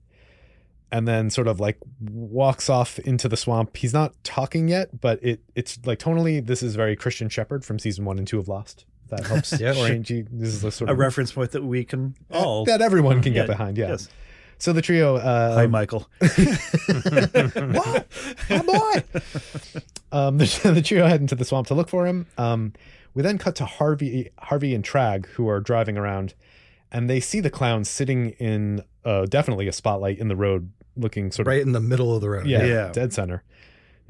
and then sort of like walks off into the swamp he's not talking yet but it it's like tonally this is very christian shepherd from season one and two of lost If that helps Yeah, orient you this is the sort A of reference point that we can all. that everyone can Yeah, get behind yeah Yes. so the trio uh Hi, Michael. what? My boy. um, the, the trio head into the swamp to look for him. Um, we then cut to Harvey, Harvey and Trag, who are driving around, and they see the clown sitting in uh, definitely a spotlight in the road, looking sort of Right in the middle of the road. yeah, Yeah. dead center.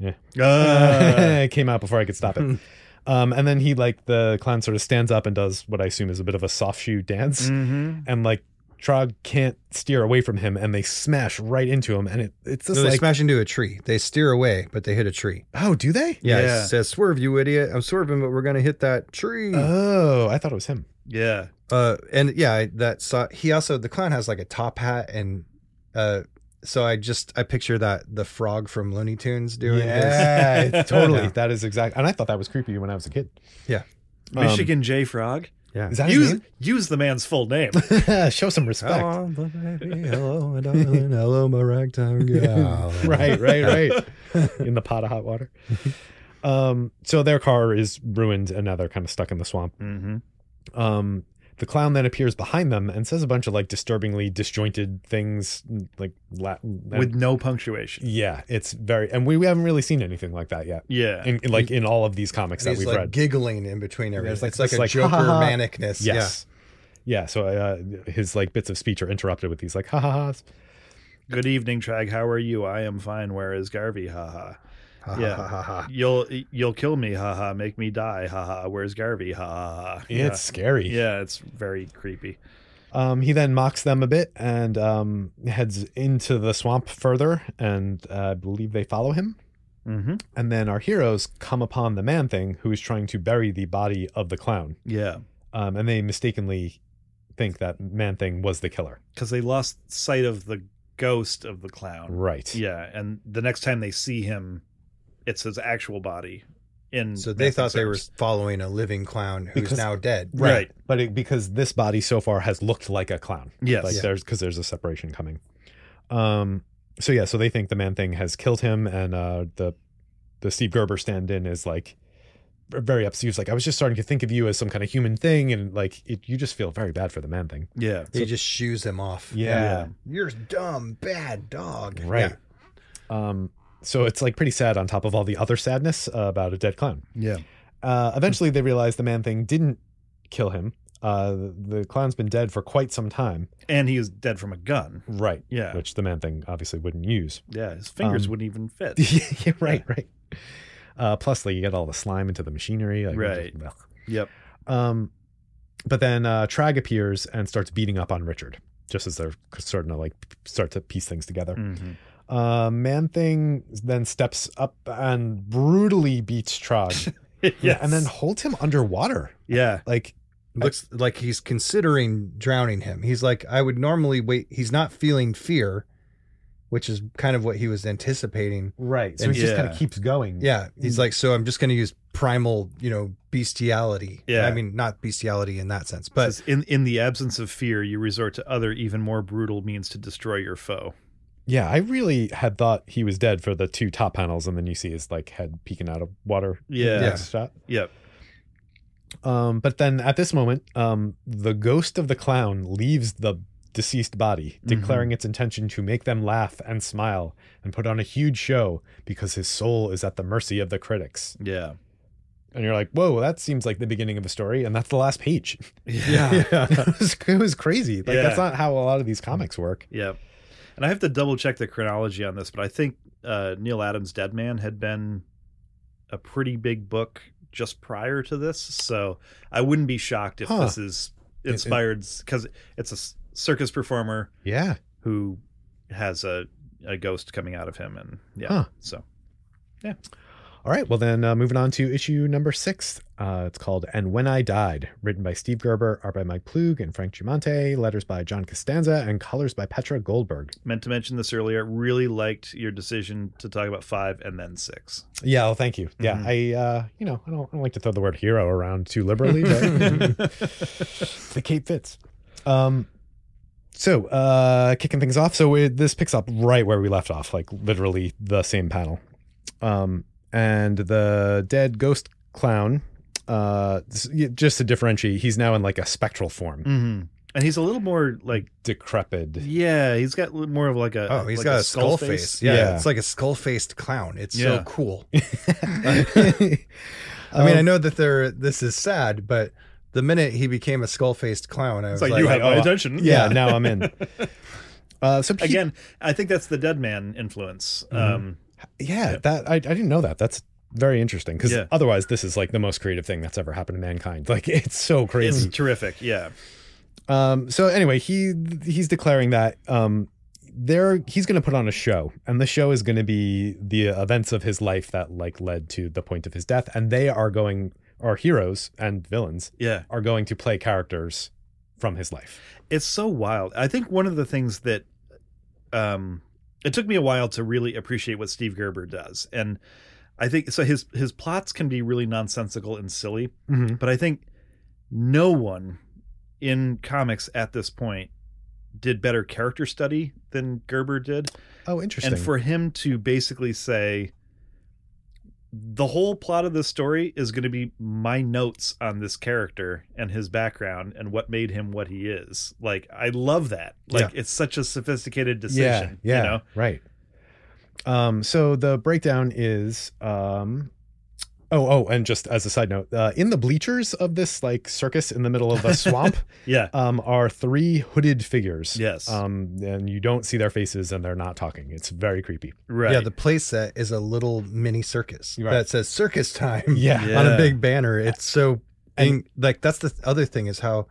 Uh, it came out before I could stop it. Um, and then he like the clown sort of stands up and does what I assume is a bit of a soft shoe dance, mhm. and like Trog can't steer away from him, and they smash right into him, and it it's just So they like smash into a tree. They steer away, but they hit a tree. oh, do they? Yeah, Yeah. it says swerve, you idiot. I'm swerving, but we're gonna hit that tree. Oh, I thought it was him. Yeah. Uh, and yeah, that saw. He also the clown has like a top hat, and uh, so I just I picture that the frog from Looney Tunes doing this. yeah, it's totally. Yeah. That is exactly. And I thought that was creepy when I was a kid. Yeah. Um, Michigan J Frog. Yeah. Is that his Use name? use the man's full name. Show some respect. Hello, baby. Hello, my darling. Hello, my ragtime gal. right, right, right. In the pot of hot water. Um, so their car is ruined and now they're kind of stuck in the swamp. hmm Um, the clown then appears behind them and says a bunch of like disturbingly disjointed things, like Latin. With no punctuation. yeah, it's very, and we, we haven't really seen anything like that yet. Yeah. In, in, like in all of these comics And that we've like read. giggling in between everything. it's like it's like this, a like, Joker ha, ha, ha. manicness. Yes. Yeah. So uh, his like bits of speech are interrupted with these like ha ha ha's. Good evening, Trag. How are you? I am fine. Where is Garvey? ha Yeah. Yeah. Ha, ha, ha, ha. You'll you'll kill me. Haha. Make me die. Haha. Where's Garvey? Ha ha. ha. It's scary. yeah. yeah. It's very creepy. Um, he then mocks them a bit and um, heads into the swamp further, and uh, I believe they follow him. Mm-hmm. And then our heroes come upon the man thing who is trying to bury the body of the clown. Yeah. Um, and they mistakenly think that man thing was the killer. Because they lost sight of the ghost of the clown. Right. Yeah. And the next time they see him, it's his actual body. In So they Matthew thought they were following a living clown who's Because- now dead. Right. But it, because this body so far has looked like a clown. Yes. Like Yeah. there's because there's a separation coming. Um. So yeah. So they think the man thing has killed him, and uh, the the Steve Gerber stand-in is like very upset. He like, I was just starting to think of you as some kind of human thing, and like it, you just feel very bad for the man thing. Yeah. He just shoos him off. Yeah. You're dumb, bad dog. Right. Um. So it's like pretty sad on top of all the other sadness uh, about a dead clown. Yeah. Uh, eventually, they realize the man thing didn't kill him. Uh, the, clown's been dead for quite some time. And he was dead from a gun. Right. Yeah. Which the man thing obviously wouldn't use. Yeah. His fingers Um, wouldn't even fit. yeah, right, right. Uh, plus, like you get all the slime into the machinery. Like, Right. ugh. Yep. Um, but then uh, Trag appears and starts beating up on Richard, just as they're starting to like start to piece things together. Mhm. Uh, Man Thing then steps up and brutally beats Trog, yes. and then holds him underwater. yeah. Like, Looks like he's considering drowning him. He's like, I would normally wait. He's not feeling fear, which is kind of what he was anticipating. right. So And he just kind of keeps going. Yeah. He's like, so I'm just going to use primal, you know, bestiality. Yeah. I mean, not bestiality in that sense, but in in the absence of fear, you resort to other, even more brutal means to destroy your foe. Yeah, I really had thought he was dead for the two top panels, and then you see his like head peeking out of water. the Yeah. shot. Yep. Um, but then at this moment, um, the ghost of the clown leaves the deceased body, declaring its intention to make them laugh and smile and put on a huge show because his soul is at the mercy of the critics. Yeah. And you're like, whoa, that seems like the beginning of a story, and that's the last page. yeah. it, was, it was crazy. Like Yeah. that's not how a lot of these comics work. Yep. And I have to double check the chronology on this, but I think uh, Neal Adams' Deadman had been a pretty big book just prior to this, so I wouldn't be shocked if Huh. this is inspired because it's a circus performer Yeah. who has a a ghost coming out of him, and yeah, Huh. so yeah. All right. Well, then uh, moving on to issue number six. Uh, it's called And When I Died, written by Steve Gerber, art by Mike Ploog and Frank Chiaramonte, letters by John Costanza, and colors by Petra Goldberg. meant to mention this earlier. Really liked your decision to talk about five and then six. Yeah. Well, thank you. Yeah. Mhm. I, uh, you know, I don't, I don't like to throw the word hero around too liberally, but the cape fits. Um, so, uh, kicking things off. So we, this picks up right where we left off, like literally the same panel. Um, and the dead ghost clown, uh, just to differentiate, he's now in like a spectral form, Mm-hmm. And he's a little more like, decrepit. yeah, he's got more of like a Oh, he's like got a skull, face. Yeah, Yeah. It's like a skull faced clown. It's Yeah. so cool. I I mean, I know that they're this is sad, but the minute he became a skull faced clown, I was It's like, like, you have my oh, attention. yeah, Yeah. now I'm in. Uh, so he- Again, I think that's the Deadman influence. Mm-hmm. Um, yeah, that I, I didn't know that. That's very interesting because Yeah. otherwise, this is like the most creative thing that's ever happened to mankind. Like it's so crazy. it's terrific. Yeah. Um, so anyway, he he's declaring that um, there he's going to put on a show, and the show is going to be the events of his life that like led to the point of his death, and they are going, our heroes and villains Yeah. are going to play characters from his life. It's so wild. I think one of the things that um it took me a while to really appreciate what Steve Gerber does. And I think so his his plots can be really nonsensical and silly, Mm-hmm. but I think no one in comics at this point did better character study than Gerber did. Oh, interesting. And for him to basically say the whole plot of this story is going to be my notes on this character and his background and what made him what he is. Like I love that. Like it's such a sophisticated decision. Yeah, yeah, You know? right. Um, so the breakdown is, um, oh, oh, and just as a side note, uh, in the bleachers of this like circus in the middle of a swamp, Yeah. um, are three hooded figures. Yes. Um, and you don't see their faces, and they're not talking. It's very creepy. Right. yeah, the playset is a little mini circus Right. that says circus time Yeah. Yeah. on a big banner. It's so And- in, like that's the other thing is how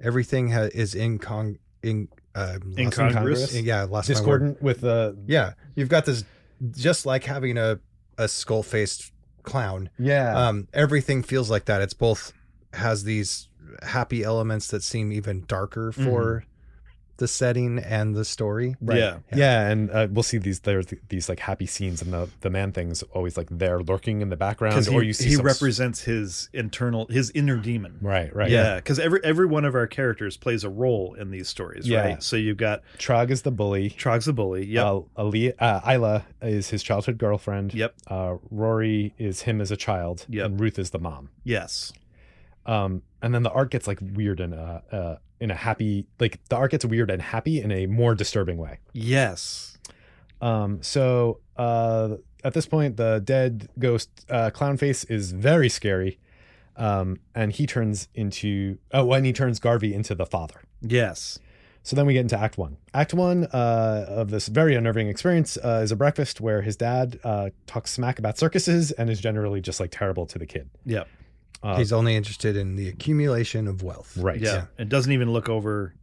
everything ha- is incong in uh, lost my- Incongruous? Yeah, I lost my word. Discordant with the Yeah, you've got this just like having a a skull faced clown. yeah. Um, everything feels like that. It's both has these happy elements that seem even darker for the setting and the story. Right. Yeah. Yeah, and uh, we'll see these there's these like happy scenes, and the the man things always like they're lurking in the background, Because or you see he represents his internal his inner demon. right, right, Yeah, because every every one of our characters plays a role in these stories, Yeah. right? So you've got Trog is the bully. Trog's the bully. Yeah. Uh, Ali, uh, Isla is his childhood girlfriend. Yep. Uh, Rory is him as a child. Yep. And Ruth is the mom. yes. Um, and then the art gets like weird and uh, uh, in a happy, like the art gets weird and happy in a more disturbing way. Yes. Um, so uh, at this point, the dead ghost uh, clown face is very scary. Um, and he turns into oh, and he turns Garvey into the father. Yes. So then we get into Act One. Act One uh, of this very unnerving experience uh, is a breakfast where his dad uh, talks smack about circuses and is generally just like terrible to the kid. Yep. Uh, He's only interested in the accumulation of wealth. right. Yeah. It doesn't even look over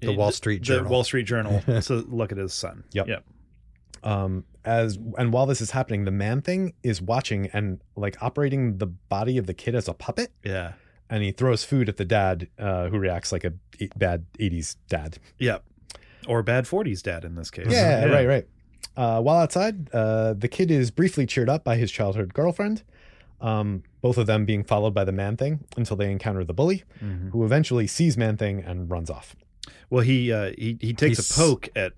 The Wall Street the Journal. Wall Street Journal to look at his son. Yep. Yep. um as and while this is happening the man thing is watching and like operating the body of the kid as a puppet Yeah. and he throws food at the dad uh who reacts like a bad 80s dad Yep. Or bad 40s dad in this case. yeah, right right uh while outside uh the kid is briefly cheered up by his childhood girlfriend um both of them being followed by the man thing until they encounter the bully Mhm. who eventually sees man thing and runs off Well, he uh, he he takes He's- a poke at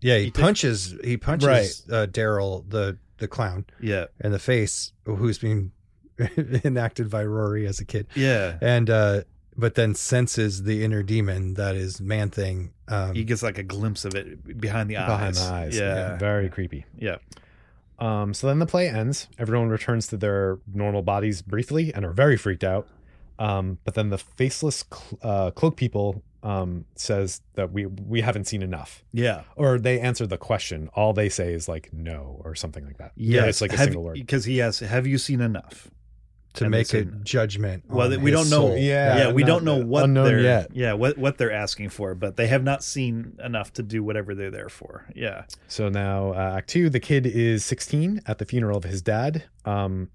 Yeah, he, He ta- punches. He punches uh, Daryl, the the clown, yeah in the face, who's being enacted by Rory as a kid, yeah. and uh, but then senses the inner demon that is Man Thing. Um, He gets like a glimpse of it behind the eyes. behind the eyes Yeah. very creepy Yeah. Um, so then the play ends. Everyone returns to their normal bodies briefly and are very freaked out. Um, but then the faceless cl- uh, cloak people um, says that we we haven't seen enough, Yeah. or they answer the question. All they say is like no or something like that. Yeah. it's like a Have- single word. Because he asks, "Have you seen enough?" To and make say a judgment. Well, on we his don't know. soul. Yeah, Yeah, we not- don't know what they're yet. yeah what what they're asking for, but they have not seen enough to do whatever they're there for. Yeah. So now, uh, Act Two, the kid is 16 at the funeral of his dad. Um,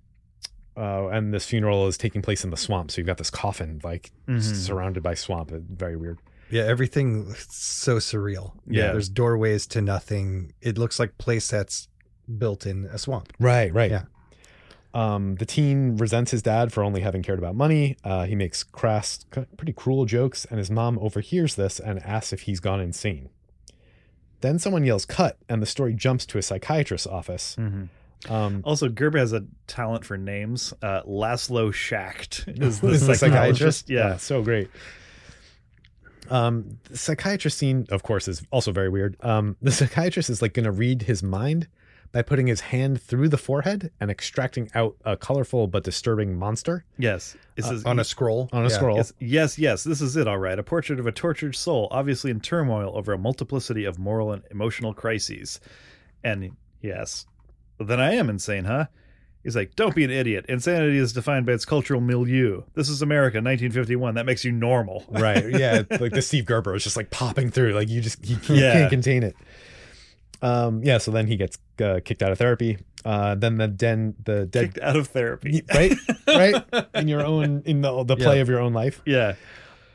uh, and this funeral is taking place in the swamp. So you've got this coffin like Mhm. surrounded by swamp. Uh, Very weird. Yeah, everything so surreal. Yeah. there's doorways to nothing. It looks like play sets built in a swamp. Right, right. Yeah. Um, the teen resents his dad for only having cared about money. Uh, he makes crass, pretty cruel jokes, and his mom overhears this and asks if he's gone insane. Then someone yells "cut," and the story jumps to a psychiatrist's office. Um, Also, Gerber has a talent for names. Uh, Laszlo Schacht is the, is the psychiatrist. Yeah. so great. Um, the psychiatrist scene, of course, is also very weird. Um, the psychiatrist is like going to read his mind by putting his hand through the forehead and extracting out a colorful but disturbing monster Yes. It says uh, on a scroll. on a Yeah. scroll. Yes, yes, yes. This is it. All right. A portrait of a tortured soul, obviously in turmoil over a multiplicity of moral and emotional crises. And yes, then I am insane, huh? He's like, don't be an idiot. Insanity is defined by its cultural milieu. This is America, 1951. That makes you normal. right yeah like the steve gerber is just like popping through like you just you, you Yeah. can't contain it um yeah so then he gets uh, kicked out of therapy uh then the den the dead Kicked out of therapy. right right in your own in the, the play Yeah. of your own life Yeah.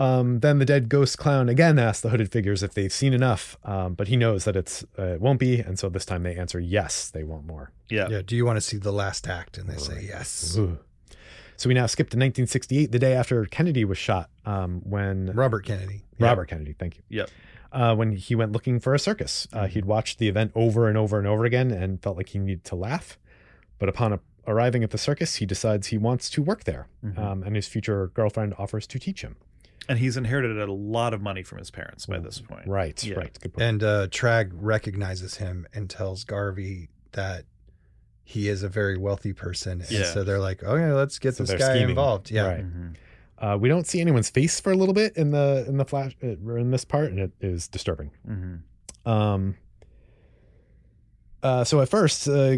um then the dead ghost clown again asks the hooded figures if they've seen enough um but he knows that it's uh, it won't be and so this time they answer yes they want more Yeah. Yeah. Do you want to see the last act? And they say yes. Ooh. so we now skip to 1968 the day after kennedy was shot um when Robert Kennedy. Robert Kennedy, thank you. Yep. Uh, when he went looking for a circus, uh, he'd watched the event over and over and over again and felt like he needed to laugh. But upon a- arriving at the circus, he decides he wants to work there, Mhm. um, and his future girlfriend offers to teach him. And he's inherited a lot of money from his parents by this point. Right, Yeah. right. Good point. And uh, Trag recognizes him and tells Garvey that he is a very wealthy person. And Yeah. so they're like, okay, let's get So this guy scheming. involved. Yeah. Right. Mhm. Uh, we don't see anyone's face for a little bit in the in the flash uh, in this part, and it is disturbing. Mhm. Um, uh, so at first, uh,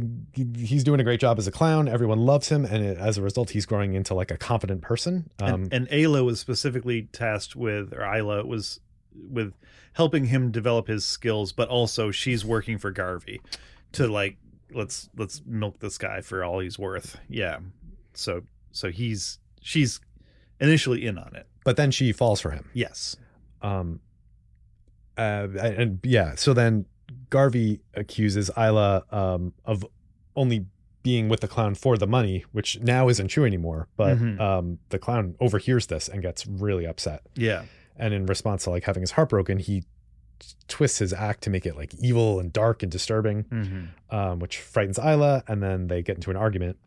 he's doing a great job as a clown. Everyone loves him, and it, as a result, he's growing into like a confident person. Um, and, and Ayla was specifically tasked with, or Isla was with helping him develop his skills, but also she's working for Garvey to like let's let's milk this guy for all he's worth. Yeah. So so he's she's initially in on it. but then she falls for him. Yes. Um, uh, and yeah, so then Garvey accuses Isla um, of only being with the clown for the money, which now isn't true anymore. But Mhm. um, the clown overhears this and gets really upset. Yeah. And in response to like having his heart broken, he twists his act to make it like evil and dark and disturbing, Mm-hmm. um, which frightens Isla. And then they get into an argument.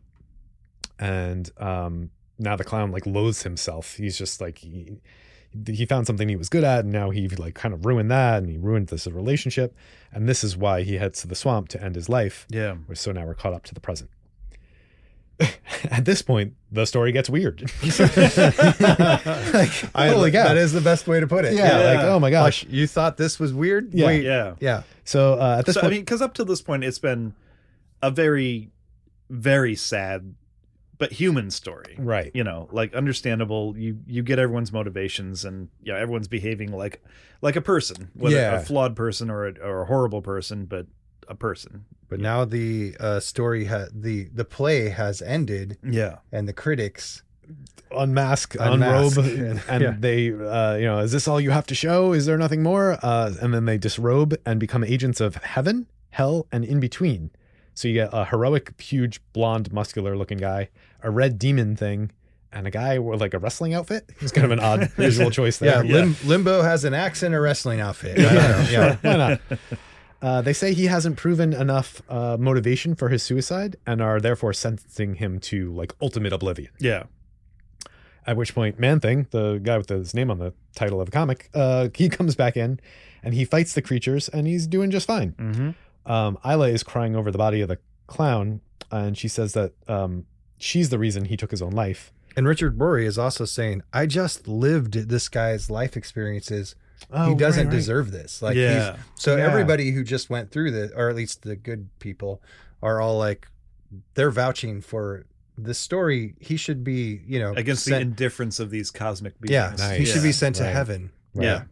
And um, now the clown like loathes himself. He's just like he, he found something he was good at, and now he like kind of ruined that, and he ruined this relationship. And this is why he heads to the swamp to end his life. Yeah. So now we're caught up to the present. At this point, the story gets weird. like, I, holy cow! That is the best way to put it. yeah, like oh my gosh. Like, you thought this was weird? Yeah. Wait, Yeah. yeah. So uh, at this so point, I mean, because up to this point, it's been a very, very sad, but human story. Right. You know, like understandable. You you get everyone's motivations, and yeah, everyone's behaving like like a person, whether Yeah. a flawed person or a, or a horrible person, but a person. But now the uh, story ha- the the play has ended, Yeah. and the critics unmask, Unmask. unrobe, and Yeah. they, uh, you know, is this all you have to show? Is there nothing more? Uh, and then they disrobe and become agents of heaven, hell, and in between. So you get a heroic, huge, blonde, muscular-looking guy, a red demon thing, and a guy with like a wrestling outfit. It's kind of an odd visual choice yeah, there. Lim- Limbo has an axe and a wrestling outfit. I don't yeah. Why not? Uh, they say he hasn't proven enough uh, motivation for his suicide and are therefore sentencing him to like ultimate oblivion. Yeah. At which point, Man Thing, the guy with his name on the title of the comic, uh, he comes back in and he fights the creatures and he's doing just fine. Mm-hmm. Um, Isla is crying over the body of the clown and she says that um, she's the reason he took his own life. And Richard Rory is also saying, "I just lived this guy's life experiences. Oh, he doesn't right, right. deserve this." Like, Yeah. he's, so Yeah. everybody who just went through this, or at least the good people, are all like, they're vouching for the story. He should be, you know, Against the indifference of these cosmic beings. yeah, Nice. he should be sent to Right. heaven. Right. Yeah.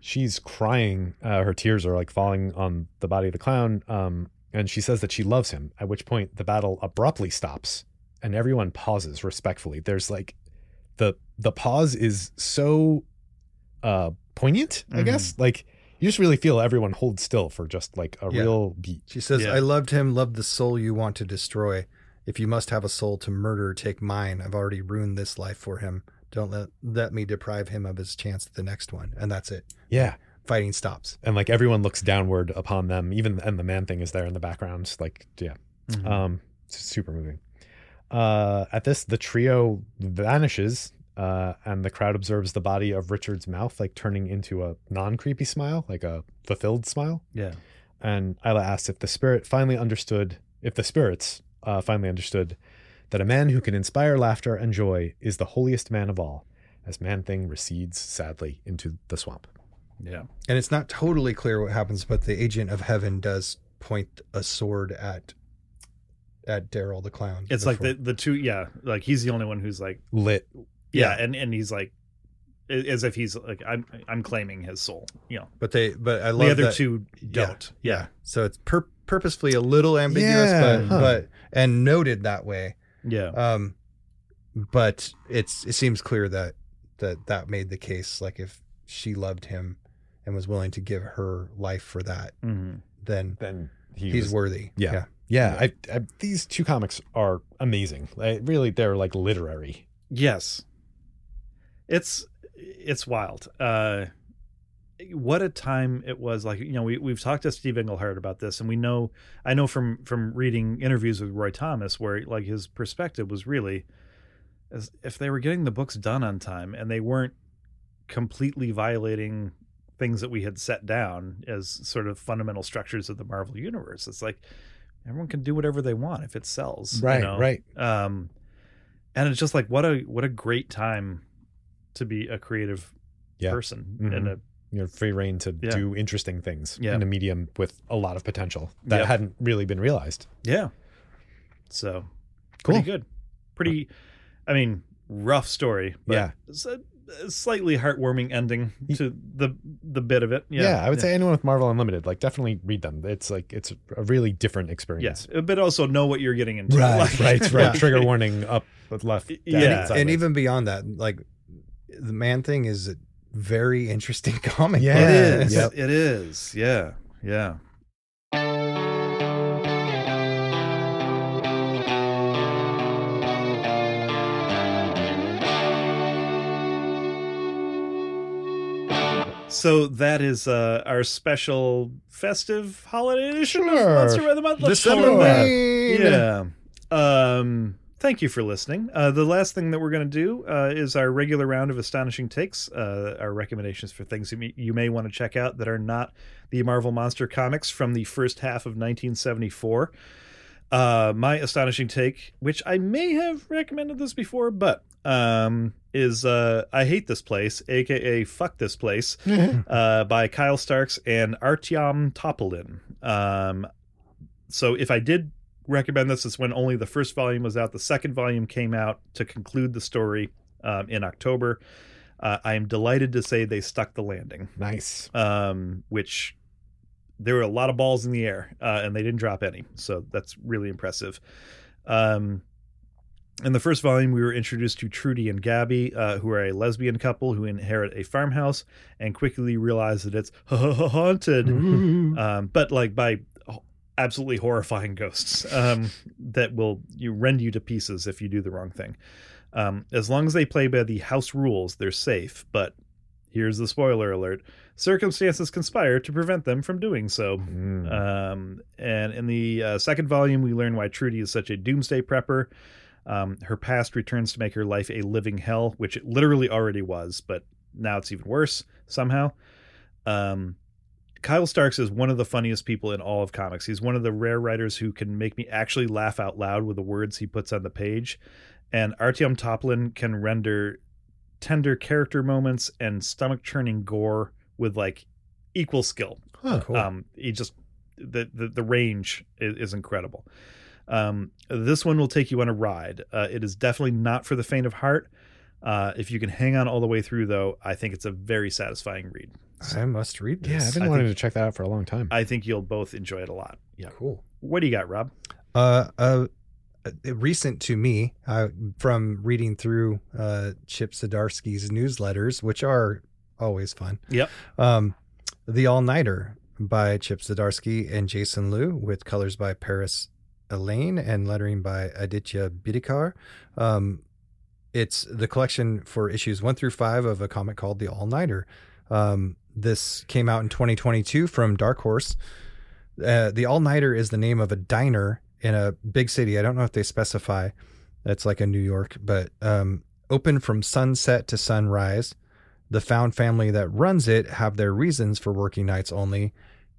She's crying. Uh, her tears are like falling on the body of the clown. Um, and she says that she loves him, at which point the battle abruptly stops and everyone pauses respectfully. There's like the the pause is so uh poignant, I Mhm. guess. Like you just really feel everyone hold still for just like a Yeah. real beat. She says, Yeah. I loved him, loved the soul you want to destroy. If you must have a soul to murder, take mine. I've already ruined this life for him. Don't let let me deprive him of his chance at the next one. And that's it. Yeah. Fighting stops. And like everyone looks downward upon them, even and the man thing is there in the background. Like, yeah. Mhm. Um, it's super moving. Uh, at this, the trio vanishes, uh, and the crowd observes the body of Richard's mouth like turning into a non-creepy smile, like a fulfilled smile. yeah. And Isla asks if the spirit finally understood, if the spirits uh, finally understood that a man who can inspire laughter and joy is the holiest man of all. As Man Thing recedes sadly into the swamp. Yeah. And it's not totally clear what happens, but the agent of heaven does point a sword at at Daryl the clown. It's like the the two. Yeah. Like he's the only one who's like. Lit. Yeah. And and he's like, as if he's like, I'm I'm claiming his soul. You know. but they but I love The other that- two don't. Yeah. So it's pur- purposefully a little ambiguous, Yeah, but huh. but and noted that way. Yeah. Um, but it's it seems clear that that that made the case. Like if she loved him and was willing to give her life for that, hmm then Then he he's was- worthy. Yeah. Yeah, I, I, these two comics are amazing. I, really, they're like literary. Yes. It's it's wild. Uh what a time it was like you know we we've talked to Steve Englehart about this and we know I know from from reading interviews with Roy Thomas where like his perspective was really as if they were getting the books done on time and they weren't completely violating things that we had set down as sort of fundamental structures of the Marvel universe. It's like everyone can do whatever they want if it sells. you know? right. um and it's just like what a what a great time to be a creative Yeah. person Mhm. and a You know, free rein to Yeah. do interesting things Yeah. in a medium with a lot of potential that Yep. hadn't really been realized. yeah so Cool. pretty good pretty i mean rough story but Yeah. it's a, a slightly heartwarming ending to the the bit of it Yeah, yeah, I would say anyone with Marvel Unlimited, like definitely read them. It's like it's a really different experience. yes but also know what you're getting into Right, Like- right, right. Yeah. Trigger warning up, with left, down, Yeah. And, and even beyond that, like the man thing is a very interesting comic. Yeah. it is Yep. it is yeah yeah So that is uh, our special festive holiday edition of Monster by the Month. Let's call it that. Yeah. Um, thank you for listening. Uh, the last thing that we're going to do uh, is our regular round of astonishing takes, uh, our recommendations for things you may, you may want to check out that are not the Marvel Monster comics from the first half of 1974. Uh, my astonishing take, which I may have recommended this before, but um, is uh, I Hate This Place, aka Fuck This Place, uh, by Kyle Starks and Artyom Topilin. Um, so if I did recommend this. It's when only the first volume was out. The second volume came out to conclude the story um, in October. Uh, I am delighted to say they stuck the landing, Nice. um, which there were a lot of balls in the air uh, and they didn't drop any. So that's really impressive. Um, in the first volume, we were introduced to Trudy and Gabby, uh, who are a lesbian couple who inherit a farmhouse and quickly realize that it's haunted, um, but like by absolutely horrifying ghosts um, that will you rend you to pieces if you do the wrong thing. Um, as long as they play by the house rules, they're safe. But here's the spoiler alert: circumstances conspire to prevent them from doing so. Mm. Um, and in the uh, second volume, we learn why Trudy is such a doomsday prepper. Um, her past returns to make her life a living hell, which it literally already was, but now it's even worse somehow. Um, Kyle Starks is one of the funniest people in all of comics. He's one of the rare writers who can make me actually laugh out loud with the words he puts on the page. And Artyom Topilin can render tender character moments and stomach churning gore with like equal skill. Huh. Cool. Um, he just the the, the range is, is incredible. Um, this one will take you on a ride. Uh, it is definitely not for the faint of heart. Uh, if you can hang on all the way through, though, I think it's a very satisfying read. I must read this. Yeah. I've been I wanting think- to check that out for a long time. I think you'll both enjoy it a lot. Yeah. cool. What do you got, Robb? Uh, uh, uh, recent to me, uh, from reading through uh, Chip Zdarsky's newsletters, which are always fun. Yep. Um, the All Nighter by Chip Zdarsky and Jason Loo, with colors by Paris Alleyne and lettering by Aditya Bidikar. Um, it's the collection for issues one through five of a comic called The All Nighter. Um, this came out in 2022 from Dark Horse. Uh, the All Nighter is the name of a diner in a big city. I don't know if they specify. That's like a New York, but um, open from sunset to sunrise. The found family that runs it have their reasons for working nights only.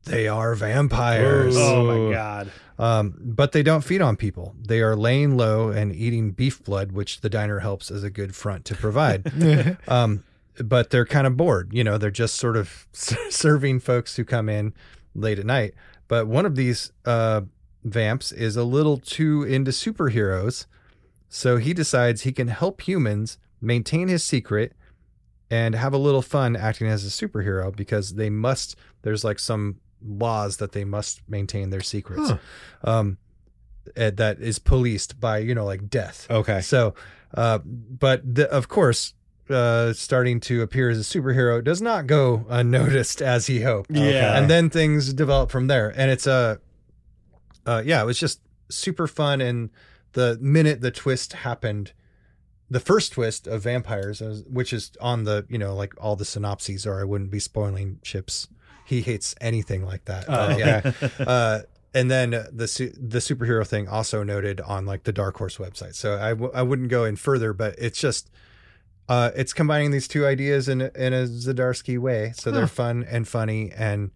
They are vampires. Oh my god. Um, but they don't feed on people. They are laying low and eating beef blood, which the diner helps as a good front to provide. um, but they're kind of bored. You know, they're just sort of serving folks who come in late at night. But one of these uh, vamps is a little too into superheroes. So he decides he can help humans maintain his secret and have a little fun acting as a superhero because they must, there's like some laws that they must maintain their secrets. Huh. Um, eh, that is policed by, you know, like death. okay. So, uh, but the, of course, uh, starting to appear as a superhero does not go unnoticed as he hoped. Yeah. And then things develop from there. And it's a, uh, yeah, it was just super fun. And the minute the twist happened, the first twist of vampires, uh, which is on the, you know, like all the synopses, or I wouldn't be spoiling Chips. He hates anything like that. Oh, Uh, yeah. Uh, and then the su- the superhero thing also noted on like the Dark Horse website. So I w- I wouldn't go in further, but it's just uh, it's combining these two ideas in a- in a Zdarsky way. So they're fun and funny, and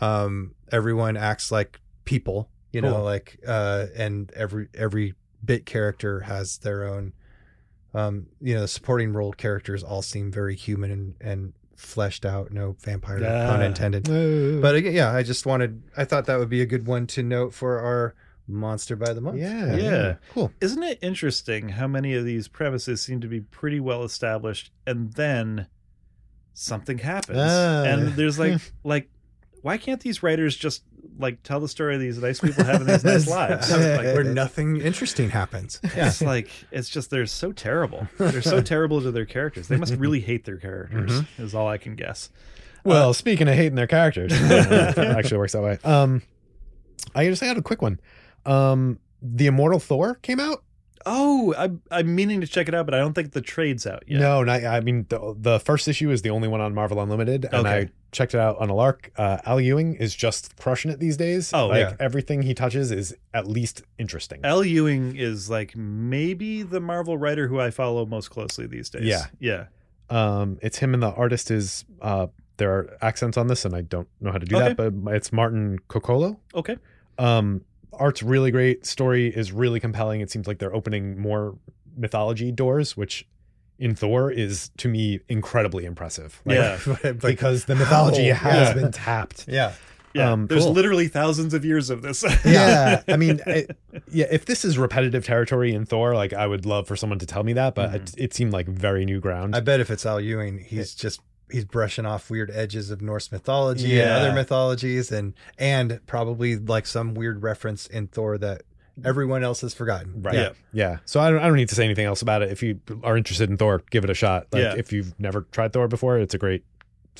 um, everyone acts like people. You know, like uh, and every every bit character has their own. Um, you know, the supporting role characters all seem very human and and fleshed out. No vampire Yeah. pun intended. but But again, yeah, I just wanted, I thought that would be a good one to note for our monster by the month. yeah, Yeah. cool. Isn't it interesting how many of these premises seem to be pretty well established and then something happens Ah. and there's like like why can't these writers just like tell the story of these nice people having these nice lives like Where nothing interesting happens. Yeah. it's like it's just they're so terrible they're so terrible to their characters they must really hate their characters Mm-hmm. is all i can guess Well, speaking of hating their characters, actually works that way. Um, I just had a quick one. Um, the Immortal Thor came out. Oh i'm, I'm meaning to check it out but i don't think the trade's out yet No, not, I mean the, the first issue is the only one on Marvel Unlimited, and Okay. I checked it out on a lark. Uh, Al Ewing is just crushing it these days. Oh, like yeah. everything he touches is at least interesting. Al Ewing is like maybe the Marvel writer who I follow most closely these days. Yeah. Yeah. Um, it's him and the artist is. Uh, there are accents on this, and I don't know how to do Okay. that, but it's Martin Coccolo. Okay. Um, art's really great. Story is really compelling. It seems like they're opening more mythology doors, which in Thor is to me incredibly impressive. Like, Yeah. But- but- because the mythology How? has Yeah. been tapped. yeah. Yeah, Um, there's cool. literally thousands of years of this. yeah i mean it, yeah if this is repetitive territory in thor like i would love for someone to tell me that but it, it seemed like very new ground I bet if it's Al Ewing, he's just he's brushing off weird edges of Norse mythology and other mythologies, and and probably like some weird reference in Thor that everyone else has forgotten. right Yeah. yeah, so I don't, I don't need to say anything else about it if you are interested in thor give it a shot like Yeah. if you've never tried thor before it's a great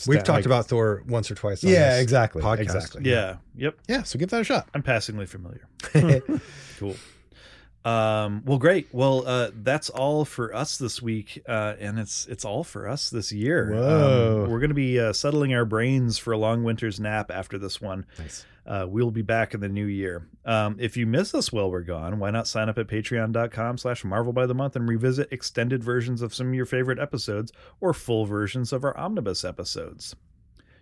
We've talked like- about Thor once or twice. On yeah this exactly podcast. exactly yeah. Yep. yeah so give that a shot I'm passingly familiar. cool. Um, well, great. Well, uh, that's all for us this week, uh, and it's it's all for us this year. Whoa. Um, we're going to be uh, settling our brains for a long winter's nap after this one. nice Uh, we'll be back in the new year. Um, if you miss us while we're gone, why not sign up at patreon.com slash Marvel by the month and revisit extended versions of some of your favorite episodes or full versions of our omnibus episodes.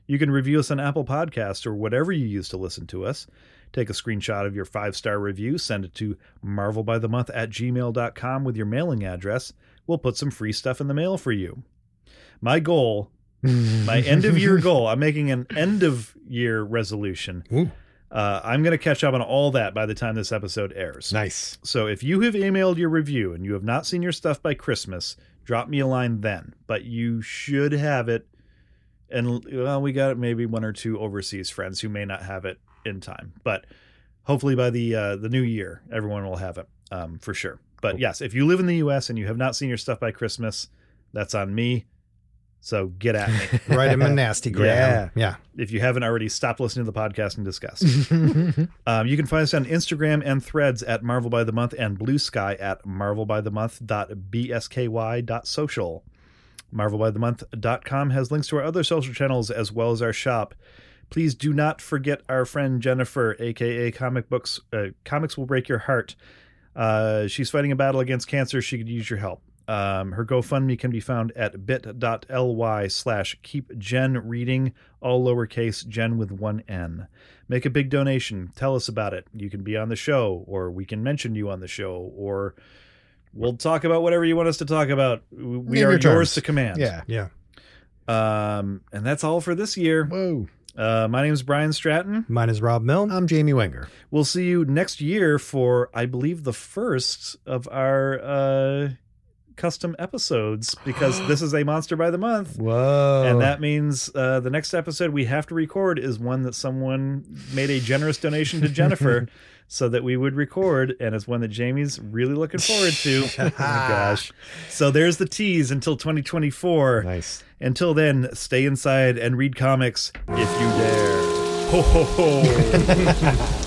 You can review us on Apple Podcasts or whatever you use to listen to us. Take a screenshot of your five-star review, send it to marvelbythemonth at gmail.com with your mailing address. We'll put some free stuff in the mail for you. My goal my end of year goal. I'm making an end of year resolution. Ooh. Uh, I'm going to catch up on all that by the time this episode airs. nice So if you have emailed your review and you have not seen your stuff by Christmas, drop me a line then. But you should have it. And well, we got maybe one or two overseas friends who may not have it in time, but hopefully by the uh, the new year, everyone will have it um, for sure. But Cool. yes, if you live in the U.S. and you have not seen your stuff by Christmas, that's on me. So get at me. Write him a nasty gram. Yeah. if you haven't already, stop listening to the podcast and discuss. um, you can find us on Instagram and threads at Marvel by the Month and Bluesky at marvelbythemonth.bsky.social. Marvelbythemonth.com has links to our other social channels as well as our shop. Please do not forget our friend Jennifer, aka Comic Books. Uh, Comics will break your heart. Uh, she's fighting a battle against cancer. She could use your help. Um, her GoFundMe can be found at bit.ly slash keep Jen reading, all lowercase, Jen with one N. Make a big donation. Tell us about it. You can be on the show, or we can mention you on the show, or we'll talk about whatever you want us to talk about. We Name are your yours to command. yeah Yeah. Um, and that's all for this year. whoa Uh, my name is Brian Stratton. Mine is Robb Milne. i'm jamie wenger We'll see you next year for, I believe, the first of our uh, custom episodes because this is a monster by the month. whoa And that means uh, the next episode we have to record is one that someone made a generous donation to Jennifer so that we would record. And it's one that Jamie's really looking forward to. oh my gosh. So there's the tease until 2024. nice Until then, stay inside and read comics if you dare. Ho, ho, ho.